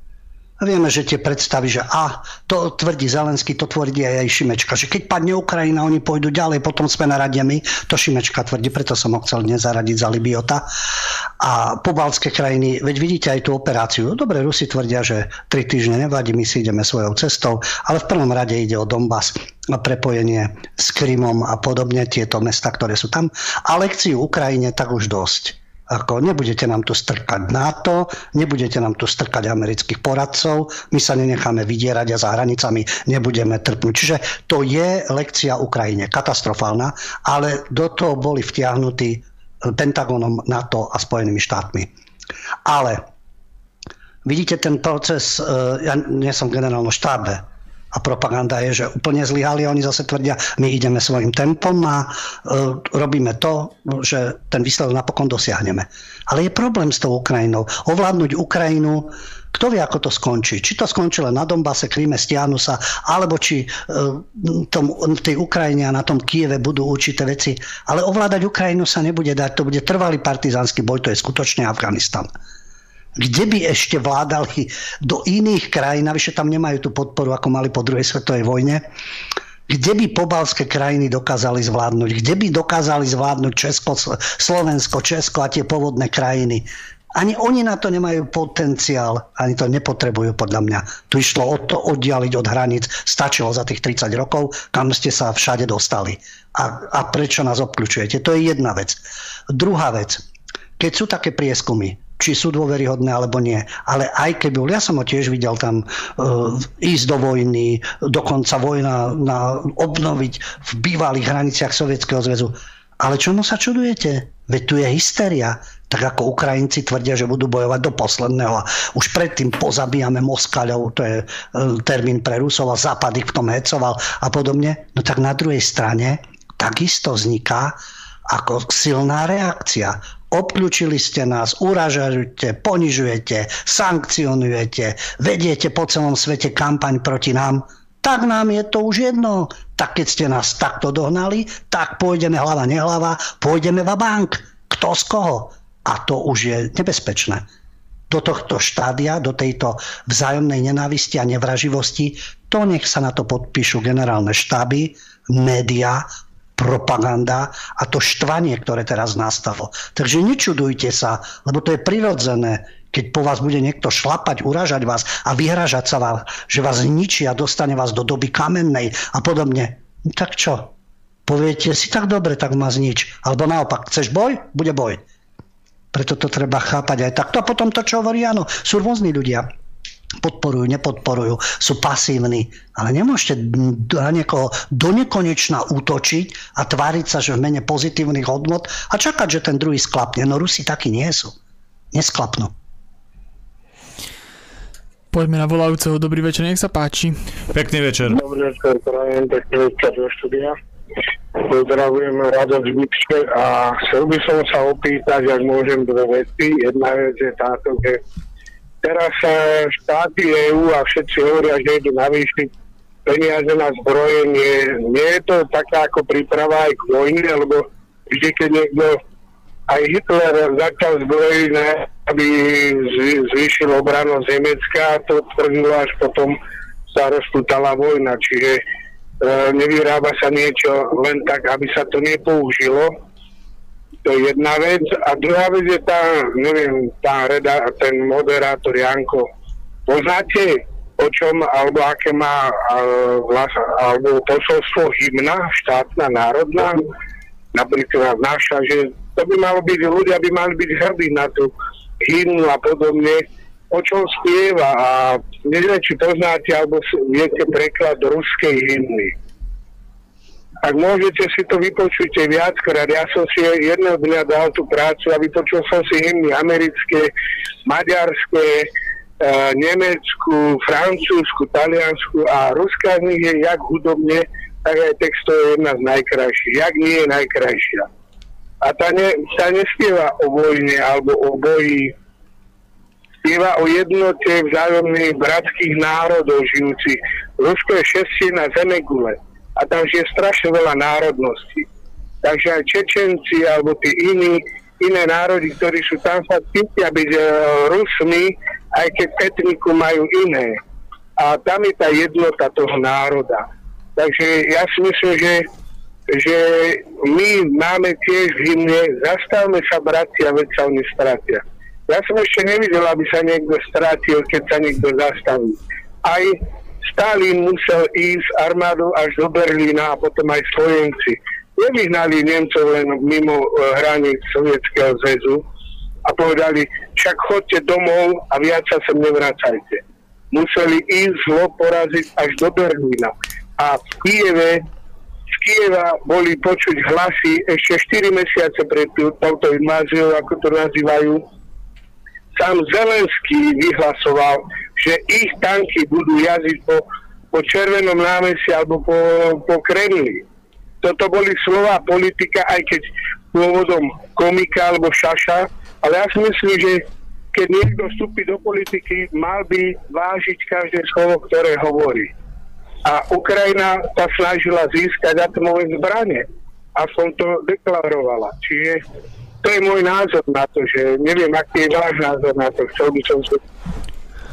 Speaker 3: Vieme, že tie predstavy, že a, to tvrdí Zelenský, to tvrdí aj, aj Šimečka, že keď padne Ukrajina, oni pôjdu ďalej, potom sme na rade my, to Šimečka tvrdí, preto som ho chcel dnes zaradiť za Libiota. A pobalské krajiny, veď vidíte aj tú operáciu, dobre, Rusi tvrdia, že tri týždne nevadí, my si ideme svojou cestou, ale v prvom rade ide o Donbass prepojenie s Krymom a podobne, tieto mesta, ktoré sú tam. A lekciu Ukrajine tak už dosť ako nebudete nám tu strkať NATO, nebudete nám tu strkať amerických poradcov, my sa nenecháme vydierať a za hranicami nebudeme trpnúť. Čiže to je lekcia Ukrajine, katastrofálna, ale do toho boli vtiahnutí Pentagonom NATO a Spojenými štátmi. Ale vidíte ten proces, e, ja nie som generálno štábe, a propaganda je, že úplne zlyhali oni zase tvrdia, my ideme svojim tempom a e, robíme to, že ten výsledok napokon dosiahneme. Ale je problém s tou Ukrajinou. Ovládnuť Ukrajinu, kto vie, ako to skončí. Či to skončí len na Donbase, Kríme, stiahnu sa, alebo či e, tom, v tej Ukrajine a na tom Kieve budú určité veci. Ale ovládať Ukrajinu sa nebude dať, to bude trvalý partizánsky boj, to je skutočne Afganistan kde by ešte vládali do iných krajín, navyše tam nemajú tú podporu, ako mali po druhej svetovej vojne, kde by pobalské krajiny dokázali zvládnuť, kde by dokázali zvládnuť Česko, Slovensko, Česko a tie povodné krajiny. Ani oni na to nemajú potenciál, ani to nepotrebujú podľa mňa. Tu išlo o to oddialiť od hraníc, stačilo za tých 30 rokov, kam ste sa všade dostali. A, a prečo nás obklúčujete? To je jedna vec. Druhá vec, keď sú také prieskumy, či sú dôveryhodné alebo nie. Ale aj keby, ja som ho tiež videl tam uh, ísť do vojny, dokonca vojna na obnoviť v bývalých hraniciach Sovietskeho zväzu. Ale čomu sa čudujete? Veď tu je hysteria. Tak ako Ukrajinci tvrdia, že budú bojovať do posledného a už predtým pozabíjame Moskaľov, to je uh, termín pre Rusov a Západ ich v tom hecoval a podobne. No tak na druhej strane takisto vzniká ako silná reakcia obklúčili ste nás, uražujete, ponižujete, sankcionujete, vediete po celom svete kampaň proti nám, tak nám je to už jedno. Tak keď ste nás takto dohnali, tak pôjdeme hlava nehlava, pôjdeme va bank. Kto z koho? A to už je nebezpečné. Do tohto štádia, do tejto vzájomnej nenávisti a nevraživosti, to nech sa na to podpíšu generálne štáby, médiá, propaganda a to štvanie, ktoré teraz nastalo. Takže nečudujte sa, lebo to je prirodzené, keď po vás bude niekto šlapať, uražať vás a vyhražať sa vám, že vás zničí a dostane vás do doby kamennej a podobne. No tak čo? Poviete si tak dobre, tak ma znič. Alebo naopak, chceš boj? Bude boj. Preto to treba chápať aj takto. A potom to, čo hovorí, áno, sú rôzni ľudia podporujú, nepodporujú, sú pasívni. Ale nemôžete na niekoho do nekonečna útočiť a tváriť sa, že v mene pozitívnych hodnot a čakať, že ten druhý sklapne. No Rusi takí nie sú. Nesklapnú.
Speaker 2: Poďme na volajúceho. Dobrý večer, nech sa páči.
Speaker 1: Pekný večer.
Speaker 4: Dobrý večer, prajem, pekný večer do štúdia. Pozdravujem Rado z Lipske a chcel by som sa opýtať, ak môžem dve veci. Jedna vec je táto, že teraz štáty EÚ a všetci hovoria, že idú navýšiť peniaze na zbrojenie. Nie je to taká ako príprava aj k vojne, lebo vždy, keď niekto aj Hitler začal zbrojiť, aby zvýšil obranu Nemecka, to tvrdilo až potom sa rozputala vojna. Čiže nevyrába sa niečo len tak, aby sa to nepoužilo. To je jedna vec. A druhá vec je tá, neviem, tá reda, ten moderátor Janko. Poznáte, o čom, alebo aké má vlast, alebo posolstvo hymna, štátna, národná, napríklad naša, že to by malo byť, ľudia by mali byť hrdí na tú hymnu a podobne o čom spieva a neviem, či poznáte alebo viete preklad ruskej hymny. Ak môžete si to vypočujte viackrát. Ja som si jedného dňa dal tú prácu a vypočul som si hymny americké, maďarské, e, nemeckú, francúzsku, taliansku a ruská z nich je jak hudobne, tak aj texto je jedna z najkrajších. Jak nie je najkrajšia. A tá, ne, tá nespieva o vojne alebo o boji spieva o jednote vzájomných bratských národov žijúcich. Rusko je šestina zemegule a tam žije strašne veľa národností. Takže aj Čečenci alebo tí iní, iné národy, ktorí sú tam, sa cítia byť uh, Rusmi, aj keď etniku majú iné. A tam je tá jednota toho národa. Takže ja si myslím, že, že my máme tiež v hymne, zastavme sa bratia, veď sa oni stratia. Ja som ešte nevidel, aby sa niekto strátil, keď sa niekto zastaví. Aj Stalin musel ísť armádou až do Berlína a potom aj spojenci. Nevyhnali Nemcov len mimo uh, hraníc Sovietskeho zväzu a povedali, však chodte domov a viac sa sem nevracajte. Museli ísť zlo poraziť až do Berlína. A v Kieve z Kieva boli počuť hlasy ešte 4 mesiace pred touto inváziou, ako to nazývajú, sám Zelenský vyhlasoval, že ich tanky budú jazdiť po, po Červenom námestí alebo po, po Kremli. Toto boli slova politika, aj keď pôvodom komika alebo šaša, ale ja si myslím, že keď niekto vstúpi do politiky, mal by vážiť každé slovo, ktoré hovorí. A Ukrajina sa snažila získať atomové zbranie. som to deklarovala. Čiže to je môj názor na to, že neviem, aký je váš názor na to. Chcel by som sa...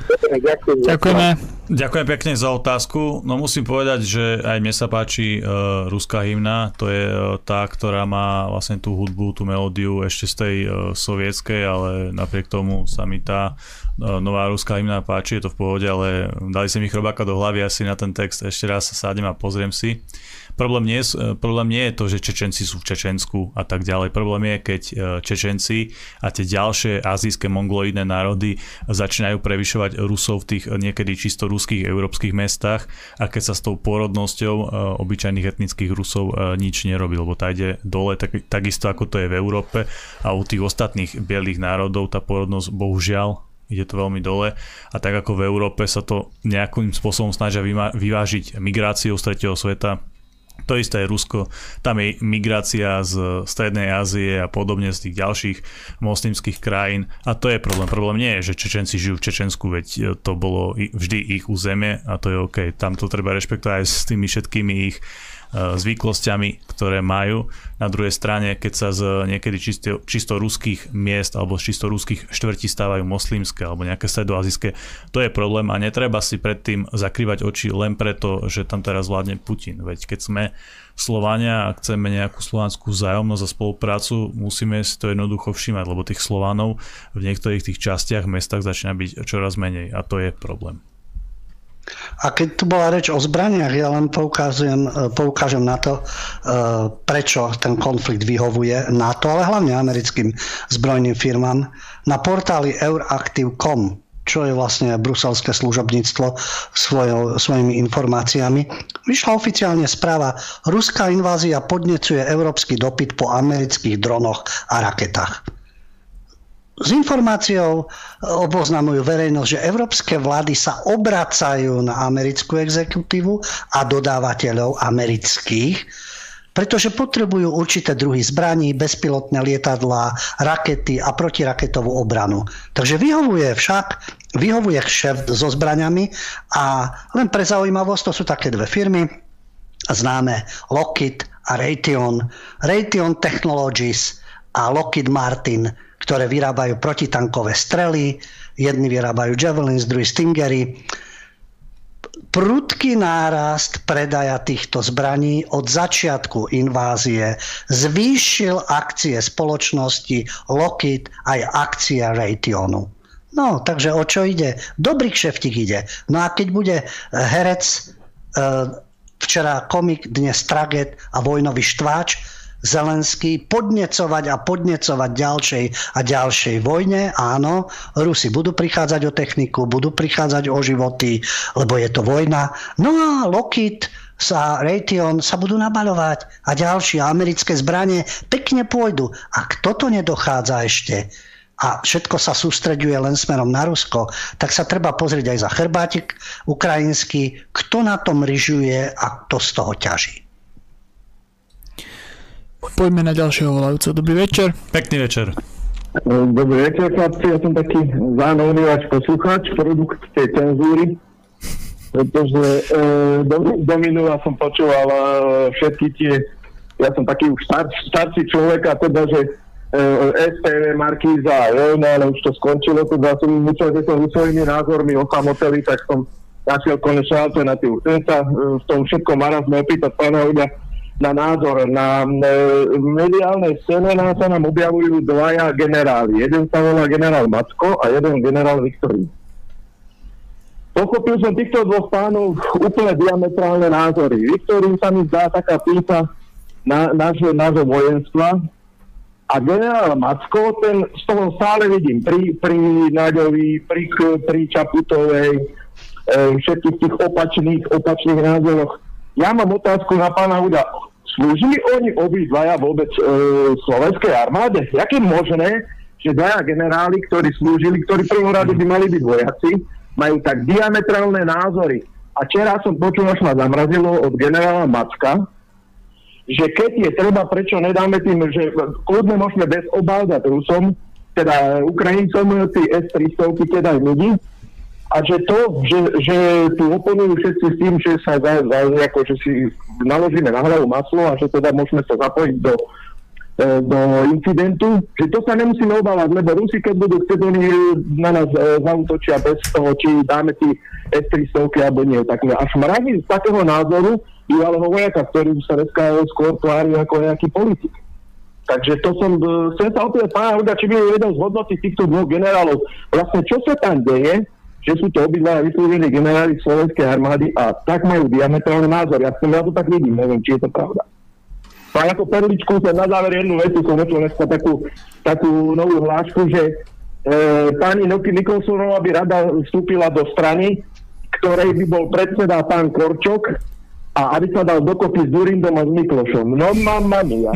Speaker 2: Ďakujem. Ďakujeme.
Speaker 1: Ďakujem pekne za otázku. No musím povedať, že aj mne sa páči uh, ruská hymna. To je uh, tá, ktorá má vlastne tú hudbu, tú melódiu ešte z tej uh, sovietskej, ale napriek tomu sa mi tá uh, nová ruská hymna páči, je to v pohode, ale dali si mi chrobáka do hlavy asi na ten text. Ešte raz sa sádem a pozriem si. Problém nie, e, problém nie je to, že Čečenci sú v Čečensku a tak ďalej. Problém je, keď e, Čečenci a tie ďalšie azijské mongoloidné národy začínajú prevyšovať Rusov v tých e, niekedy čisto ruských európskych mestách a keď sa s tou pôrodnosťou obyčajných etnických Rusov nič nerobí, lebo tá ide dole tak, takisto ako to je v Európe a u tých ostatných bielých národov tá pôrodnosť bohužiaľ ide to veľmi dole a tak ako v Európe sa to nejakým spôsobom snažia vyvážiť migráciou z tretieho sveta, to isté je Rusko, tam je migrácia z Strednej Ázie a podobne z tých ďalších moslimských krajín a to je problém. Problém nie je, že Čečenci žijú v Čečensku, veď to bolo vždy ich územie a to je OK. Tam to treba rešpektovať aj s tými všetkými ich E, zvyklosťami, ktoré majú. Na druhej strane, keď sa z niekedy čisto, čisto ruských miest alebo z čisto ruských štvrtí stávajú moslimské alebo nejaké stredoazijské, to je problém a netreba si predtým zakrývať oči len preto, že tam teraz vládne Putin. Veď keď sme Slovania a chceme nejakú slovanskú vzájomnosť a spoluprácu, musíme si to jednoducho všímať, lebo tých Slovanov v niektorých tých častiach, mestách začína byť čoraz menej a to je problém.
Speaker 3: A keď tu bola reč o zbraniach, ja len poukážem, e, poukážem na to, e, prečo ten konflikt vyhovuje NATO, ale hlavne americkým zbrojným firmám. Na portáli euractiv.com čo je vlastne bruselské služobníctvo svojo, svojimi informáciami. Vyšla oficiálne správa, ruská invázia podnecuje európsky dopyt po amerických dronoch a raketách. S informáciou e, oboznamujú verejnosť, že európske vlády sa obracajú na americkú exekutívu a dodávateľov amerických, pretože potrebujú určité druhy zbraní, bezpilotné lietadlá, rakety a protiraketovú obranu. Takže vyhovuje však, vyhovuje šéf so zbraniami a len pre zaujímavosť, to sú také dve firmy, známe Lockheed a Raytheon. Raytheon Technologies a Lockheed Martin ktoré vyrábajú protitankové strely, jedni vyrábajú Javelins, druhý Stingery. prudký nárast predaja týchto zbraní od začiatku invázie zvýšil akcie spoločnosti Lockheed aj akcie Raytheonu. No, takže o čo ide? Dobrý kšeftik ide. No a keď bude herec, e, včera komik, dnes traget a vojnový štváč, Zelenský podnecovať a podnecovať ďalšej a ďalšej vojne. Áno, Rusi budú prichádzať o techniku, budú prichádzať o životy, lebo je to vojna. No a Lockheed sa Raytheon sa budú nabaľovať a ďalšie americké zbranie pekne pôjdu. A kto to nedochádza ešte, a všetko sa sústreďuje len smerom na Rusko, tak sa treba pozrieť aj za chrbátik ukrajinský, kto na tom ryžuje a kto z toho ťaží.
Speaker 2: Poďme na ďalšieho volajúceho. Dobrý večer.
Speaker 1: Pekný večer.
Speaker 5: Dobrý večer, chlapci. Ja som taký váš poslucháč, produkt tej cenzúry, pretože e, do, do minula som počúval e, všetky tie, ja som taký už star, starší človek a teda, že e, STV, Markíza a Jojna, ale už to skončilo, teda som myslel, že som svojimi názormi osamoteli, tak som našiel konečne alternatívu. Chcem sa e, v tom všetkom marazme opýtať pána Uďa, na názor. Na mediálnej scéne nám sa nám objavujú dvaja generáli. Jeden sa volá generál Macko a jeden generál Viktorín. Pochopil som týchto dvoch pánov úplne diametrálne názory. Viktorín sa mi zdá taká písa na, nášho vojenstva a generál Macko, ten z toho stále vidím pri, pri Naďovi, pri, pri Čaputovej, e, všetkých tých opačných, opačných názoroch. Ja mám otázku na pána Huda. Slúžili oni obidvaja vôbec e, slovenskej armáde? Jak je možné, že dvaja generáli, ktorí slúžili, ktorí prvom rade by mali byť vojaci, majú tak diametrálne názory. A včera som počul, až ma zamrazilo od generála Macka, že keď je treba, prečo nedáme tým, že kľudne môžeme bez obáv dať Rusom, teda Ukrajincom, tí S-300, teda aj ľudí, a že to, že, že tu oponujú všetci s tým, že sa za, za, ako, že si naložíme na hlavu maslo a že teda môžeme sa zapojiť do, e, do incidentu, že to sa nemusíme obávať, lebo Rusi, keď budú chcieť, oni na nás e, zautočia bez toho, či dáme tí S-300 alebo nie. Tak až mrazí z takého názoru bývalého vojaka, ktorý sa dneska skôr tvári ako nejaký politik. Takže to som, e, chcem sa opýtať pána Huda, či by vedel zhodnotiť týchto dvoch generálov. Vlastne, čo sa tam deje, že sú to obidva vyslúžení generáli Slovenskej armády a tak majú diametrálny názor. Ja, som, ja to tak vidím, neviem, či je to pravda. A ako perličku sa na záver jednu vetu som počul dneska takú, takú novú hlášku, že e, pani Noky Nikolsonová by rada vstúpila do strany, ktorej by bol predseda pán Korčok a aby sa dal dokopy s Durindom a s Miklošom. No mamma mia.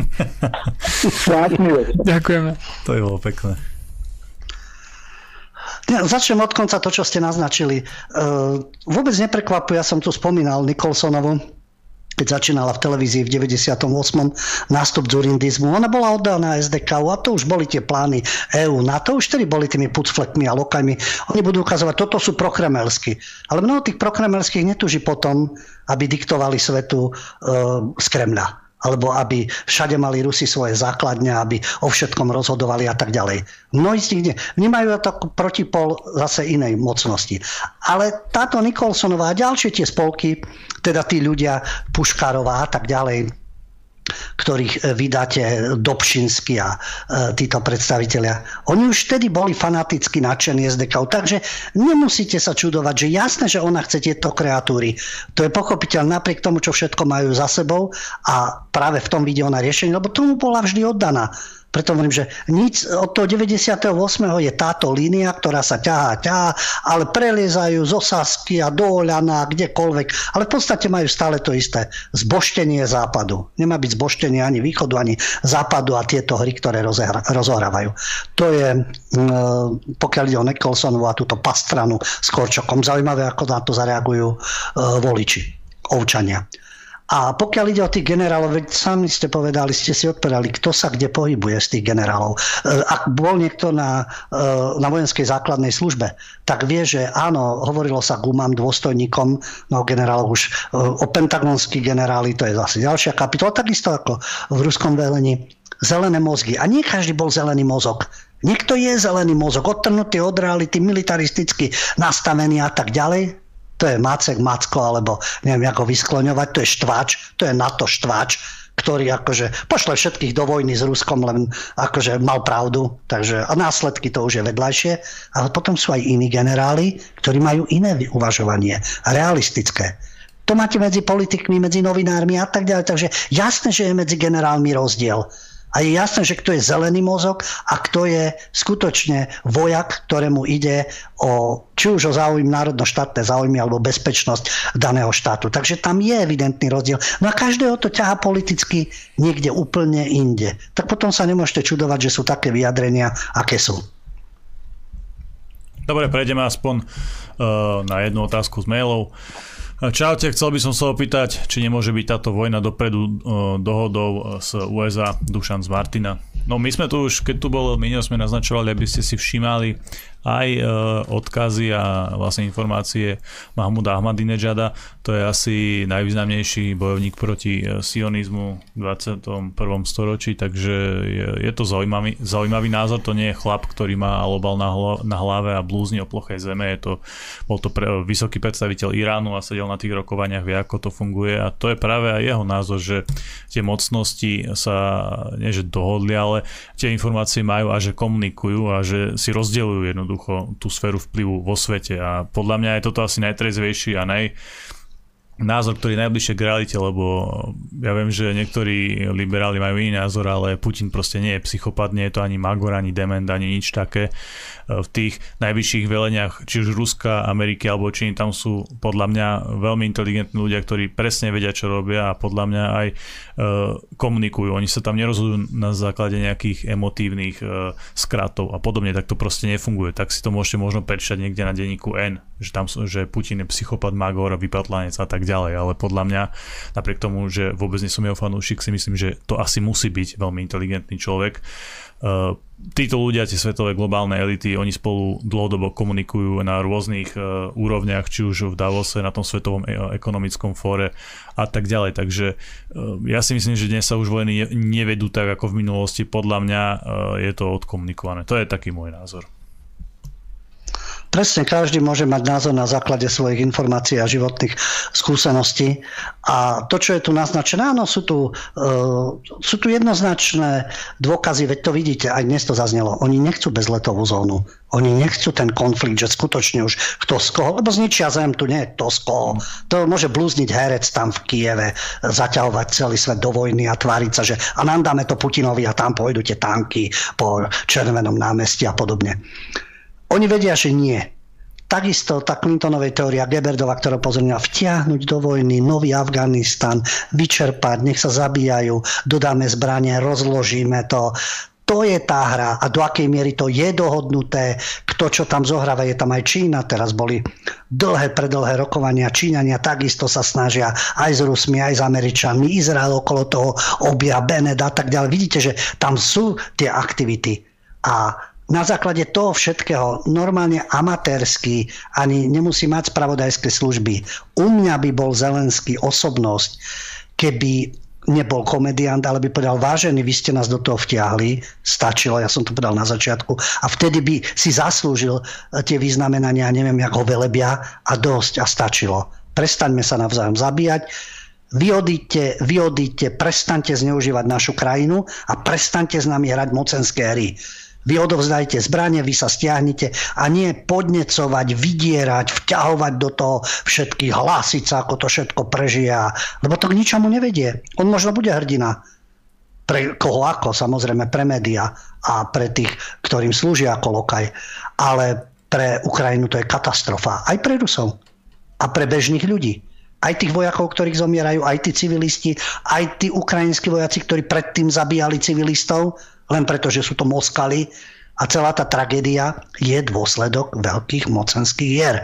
Speaker 2: Ďakujeme.
Speaker 1: To je bolo pekné.
Speaker 3: Začnem od konca to, čo ste naznačili. E, vôbec neprekvapuje, ja som tu spomínal Nikolsonovu, keď začínala v televízii v 98. nástup dzurindizmu. Ona bola oddaná SDK a to už boli tie plány EÚ. Na to už tedy boli tými pucflekmi a lokajmi. Oni budú ukazovať, toto sú prokremelskí. Ale mnoho tých prokremelských netuží potom, aby diktovali svetu e, z Kremľa alebo aby všade mali Rusi svoje základne, aby o všetkom rozhodovali a tak ďalej. Mnohí z nich vnímajú to ako protipol zase inej mocnosti. Ale táto Nikolsonová a ďalšie tie spolky, teda tí ľudia, Puškárová a tak ďalej, ktorých e, vydáte Dobšinsky a e, títo predstavitelia. Oni už vtedy boli fanaticky nadšení SDK, takže nemusíte sa čudovať, že jasné, že ona chce tieto kreatúry. To je pochopiteľ napriek tomu, čo všetko majú za sebou a práve v tom vidie ona riešenie, lebo tomu bola vždy oddaná. Preto hovorím, že nic od toho 98. je táto línia, ktorá sa ťahá, ťahá, ale preliezajú z Osasky a do Oľana, kdekoľvek. Ale v podstate majú stále to isté. Zboštenie západu. Nemá byť zboštenie ani východu, ani západu a tieto hry, ktoré rozohrávajú. To je, pokiaľ ide o Nicholsonovu a túto pastranu s Korčokom, zaujímavé, ako na to zareagujú e, voliči, ovčania. A pokiaľ ide o tých generálov, veď sami ste povedali, ste si odpovedali, kto sa kde pohybuje z tých generálov. E, ak bol niekto na, e, na vojenskej základnej službe, tak vie, že áno, hovorilo sa gumám, dôstojníkom, no generálov už e, o pentagonských generáli, to je zase ďalšia kapitola, takisto ako v ruskom velení. Zelené mozgy. A nie každý bol zelený mozog. Niekto je zelený mozog, odtrhnutý od reality, militaristicky nastavený a tak ďalej. To je Macek, Macko, alebo neviem, ako vyskloňovať, to je štváč, to je NATO štváč, ktorý akože pošle všetkých do vojny s Ruskom, len akože mal pravdu, takže a následky to už je vedľajšie, ale potom sú aj iní generáli, ktorí majú iné uvažovanie, realistické. To máte medzi politikmi, medzi novinármi a tak ďalej, takže jasné, že je medzi generálmi rozdiel. A je jasné, že kto je zelený mozog a kto je skutočne vojak, ktorému ide o, či už o záujmy národno-štátne záujmy alebo bezpečnosť daného štátu. Takže tam je evidentný rozdiel. No a každého to ťaha politicky niekde úplne inde. Tak potom sa nemôžete čudovať, že sú také vyjadrenia, aké sú.
Speaker 1: Dobre, prejdeme aspoň uh, na jednu otázku z mailov. Čaute, chcel by som sa opýtať, či nemôže byť táto vojna dopredu dohodou s USA Dušan z Martina. No my sme tu už, keď tu bol Minio, sme naznačovali, aby ste si všímali aj e, odkazy a vlastne informácie Mahmuda Ahmadinejada. To je asi najvýznamnejší bojovník proti e, sionizmu v 21. storočí, takže je, to zaujímavý, zaujímavý názor. To nie je chlap, ktorý má alobal na hlave a blúzni o plochej zeme. Je to, bol to pre, vysoký predstaviteľ Iránu a sedel na tých rokovaniach, vie ako to funguje a to je práve aj jeho názor, že tie mocnosti sa nie že dohodli, ale tie informácie majú a že komunikujú a že si rozdeľujú jednoducho jednoducho tú sféru vplyvu vo svete. A podľa mňa je toto asi najtrezvejší a naj, názor, ktorý je najbližšie k realite, lebo ja viem, že niektorí liberáli majú iný názor, ale Putin proste nie je psychopat, nie je to ani Magor, ani Dement, ani nič také v tých najvyšších veleniach, či už Ruska, Ameriky alebo Číny, tam sú podľa mňa veľmi inteligentní ľudia, ktorí presne vedia, čo robia a podľa mňa aj e, komunikujú. Oni sa tam nerozhodujú na základe nejakých emotívnych e, skratov a podobne, tak to proste nefunguje. Tak si to môžete možno prečítať niekde na denníku N, že tam že Putin je psychopat, magor, vypatlanec a tak ďalej, ale podľa mňa napriek tomu, že vôbec nie som jeho fanúšik, si myslím, že to asi musí byť veľmi inteligentný človek Uh, títo ľudia, tie svetové globálne elity, oni spolu dlhodobo komunikujú na rôznych uh, úrovniach, či už v Davose, na tom svetovom e- ekonomickom fóre a tak ďalej. Takže uh, ja si myslím, že dnes sa už vojny nevedú tak ako v minulosti. Podľa mňa je to odkomunikované. To je taký môj názor.
Speaker 3: Presne každý môže mať názor na základe svojich informácií a životných skúseností. A to, čo je tu naznačené, áno, sú tu, uh, sú tu jednoznačné dôkazy, veď to vidíte, aj dnes to zaznelo. Oni nechcú bezletovú zónu. Oni nechcú ten konflikt, že skutočne už kto z koho, lebo zničia zem, tu nie je kto z koho. To môže blúzniť herec tam v Kieve, zaťahovať celý svet do vojny a tváriť sa, že a nám dáme to Putinovi a tam pôjdu tie tanky po Červenom námestí a podobne. Oni vedia, že nie. Takisto tá Clintonovej teória Geberdova, ktorá pozornila vtiahnuť do vojny nový Afganistan, vyčerpať, nech sa zabíjajú, dodáme zbranie, rozložíme to. To je tá hra a do akej miery to je dohodnuté, kto čo tam zohráva, je tam aj Čína, teraz boli dlhé, predlhé rokovania, Číňania takisto sa snažia aj s Rusmi, aj s Američanmi, Izrael okolo toho obia, Bened a tak ďalej. Vidíte, že tam sú tie aktivity a na základe toho všetkého normálne amatérsky, ani nemusí mať spravodajské služby. U mňa by bol Zelenský osobnosť, keby nebol komediant, ale by povedal, vážený, vy ste nás do toho vtiahli, stačilo, ja som to povedal na začiatku, a vtedy by si zaslúžil eh, tie vyznamenania, neviem, jak ho velebia, a dosť, a stačilo. Prestaňme sa navzájom zabíjať, vyodíte, vyodíte, prestaňte zneužívať našu krajinu a prestaňte s nami hrať mocenské hry. Vy odovzdajte zbranie, vy sa stiahnete a nie podnecovať, vydierať, vťahovať do toho všetkých, hlásiť sa, ako to všetko prežia. Lebo to k ničomu nevedie. On možno bude hrdina. Pre koho ako, samozrejme, pre média a pre tých, ktorým slúžia ako lokaj. Ale pre Ukrajinu to je katastrofa. Aj pre Rusov. A pre bežných ľudí aj tých vojakov, ktorých zomierajú, aj tí civilisti, aj tí ukrajinskí vojaci, ktorí predtým zabíjali civilistov, len preto, že sú to moskali a celá tá tragédia je dôsledok veľkých mocenských hier.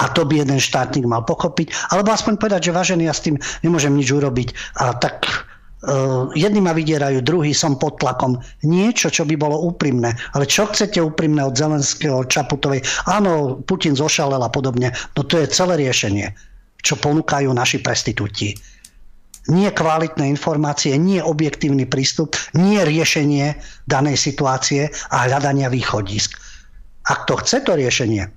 Speaker 3: A to by jeden štátnik mal pochopiť, alebo aspoň povedať, že vážený, ja s tým nemôžem nič urobiť. A tak uh, jedni ma vydierajú, druhý som pod tlakom. Niečo, čo by bolo úprimné. Ale čo chcete úprimné od Zelenského, Čaputovej? Áno, Putin zošalel a podobne. No to je celé riešenie, čo ponúkajú naši prestitúti nie kvalitné informácie, nie objektívny prístup, nie riešenie danej situácie a hľadania východisk. Ak to chce to riešenie,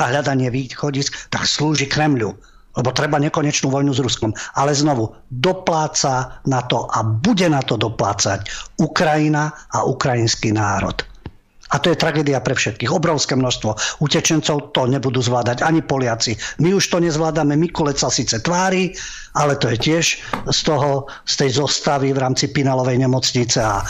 Speaker 3: a hľadanie východisk, tak slúži Kremľu. Lebo treba nekonečnú vojnu s Ruskom. Ale znovu, dopláca na to a bude na to doplácať Ukrajina a ukrajinský národ. A to je tragédia pre všetkých. Obrovské množstvo utečencov to nebudú zvládať ani Poliaci. My už to nezvládame. Mikulec sa síce tvári, ale to je tiež z toho, z tej zostavy v rámci Pinalovej nemocnice a e,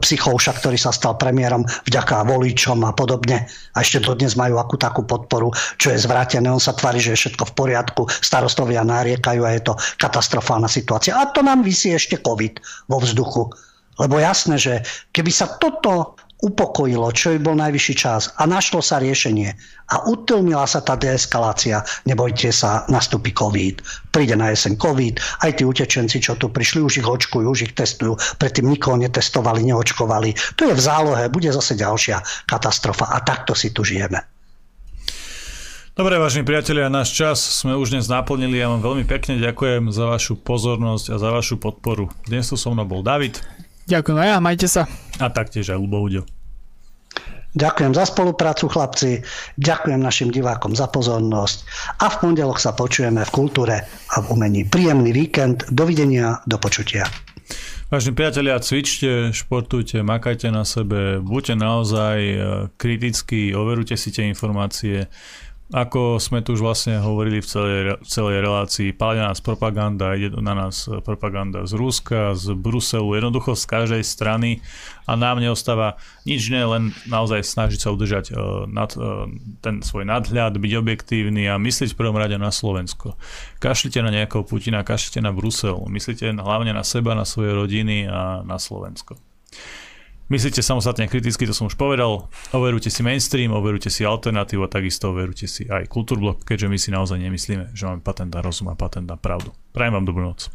Speaker 3: psychovša, ktorý sa stal premiérom vďaka voličom a podobne. A ešte dodnes majú akú takú podporu, čo je zvrátené. On sa tvári, že je všetko v poriadku. Starostovia nariekajú a je to katastrofálna situácia. A to nám vysí ešte COVID vo vzduchu. Lebo jasné, že keby sa toto upokojilo, čo by bol najvyšší čas a našlo sa riešenie a utlmila sa tá deeskalácia, nebojte sa, nastúpi COVID. Príde na jeseň COVID, aj tí utečenci, čo tu prišli, už ich očkujú, už ich testujú, predtým nikoho netestovali, neočkovali. To je v zálohe, bude zase ďalšia katastrofa a takto si tu žijeme.
Speaker 1: Dobre, vážení priatelia, náš čas sme už dnes naplnili. Ja vám veľmi pekne ďakujem za vašu pozornosť a za vašu podporu. Dnes tu so mnou bol David.
Speaker 2: Ďakujem aj ja, majte sa.
Speaker 1: A taktiež aj Lubo.
Speaker 3: Ďakujem za spoluprácu, chlapci. Ďakujem našim divákom za pozornosť. A v pondelok sa počujeme v kultúre a v umení. Príjemný víkend. Dovidenia, do počutia.
Speaker 1: Vážení priatelia, cvičte, športujte, makajte na sebe, buďte naozaj eh, kritickí, overujte si tie informácie, ako sme tu už vlastne hovorili v celej, celej relácii, pália nás propaganda, ide na nás propaganda z Ruska, z Bruselu, jednoducho z každej strany a nám neostáva nič ne, len naozaj snažiť sa udržať uh, nad, uh, ten svoj nadhľad, byť objektívny a myslieť v prvom rade na Slovensko. Kašlite na nejakého Putina, kašlite na Brusel, myslíte hlavne na seba, na svoje rodiny a na Slovensko. Myslíte samostatne kriticky, to som už povedal. Overujte si mainstream, overujte si alternatívu a takisto overujte si aj kultúrblok, keďže my si naozaj nemyslíme, že máme patent na rozum a patent na pravdu. Prajem vám dobrú noc.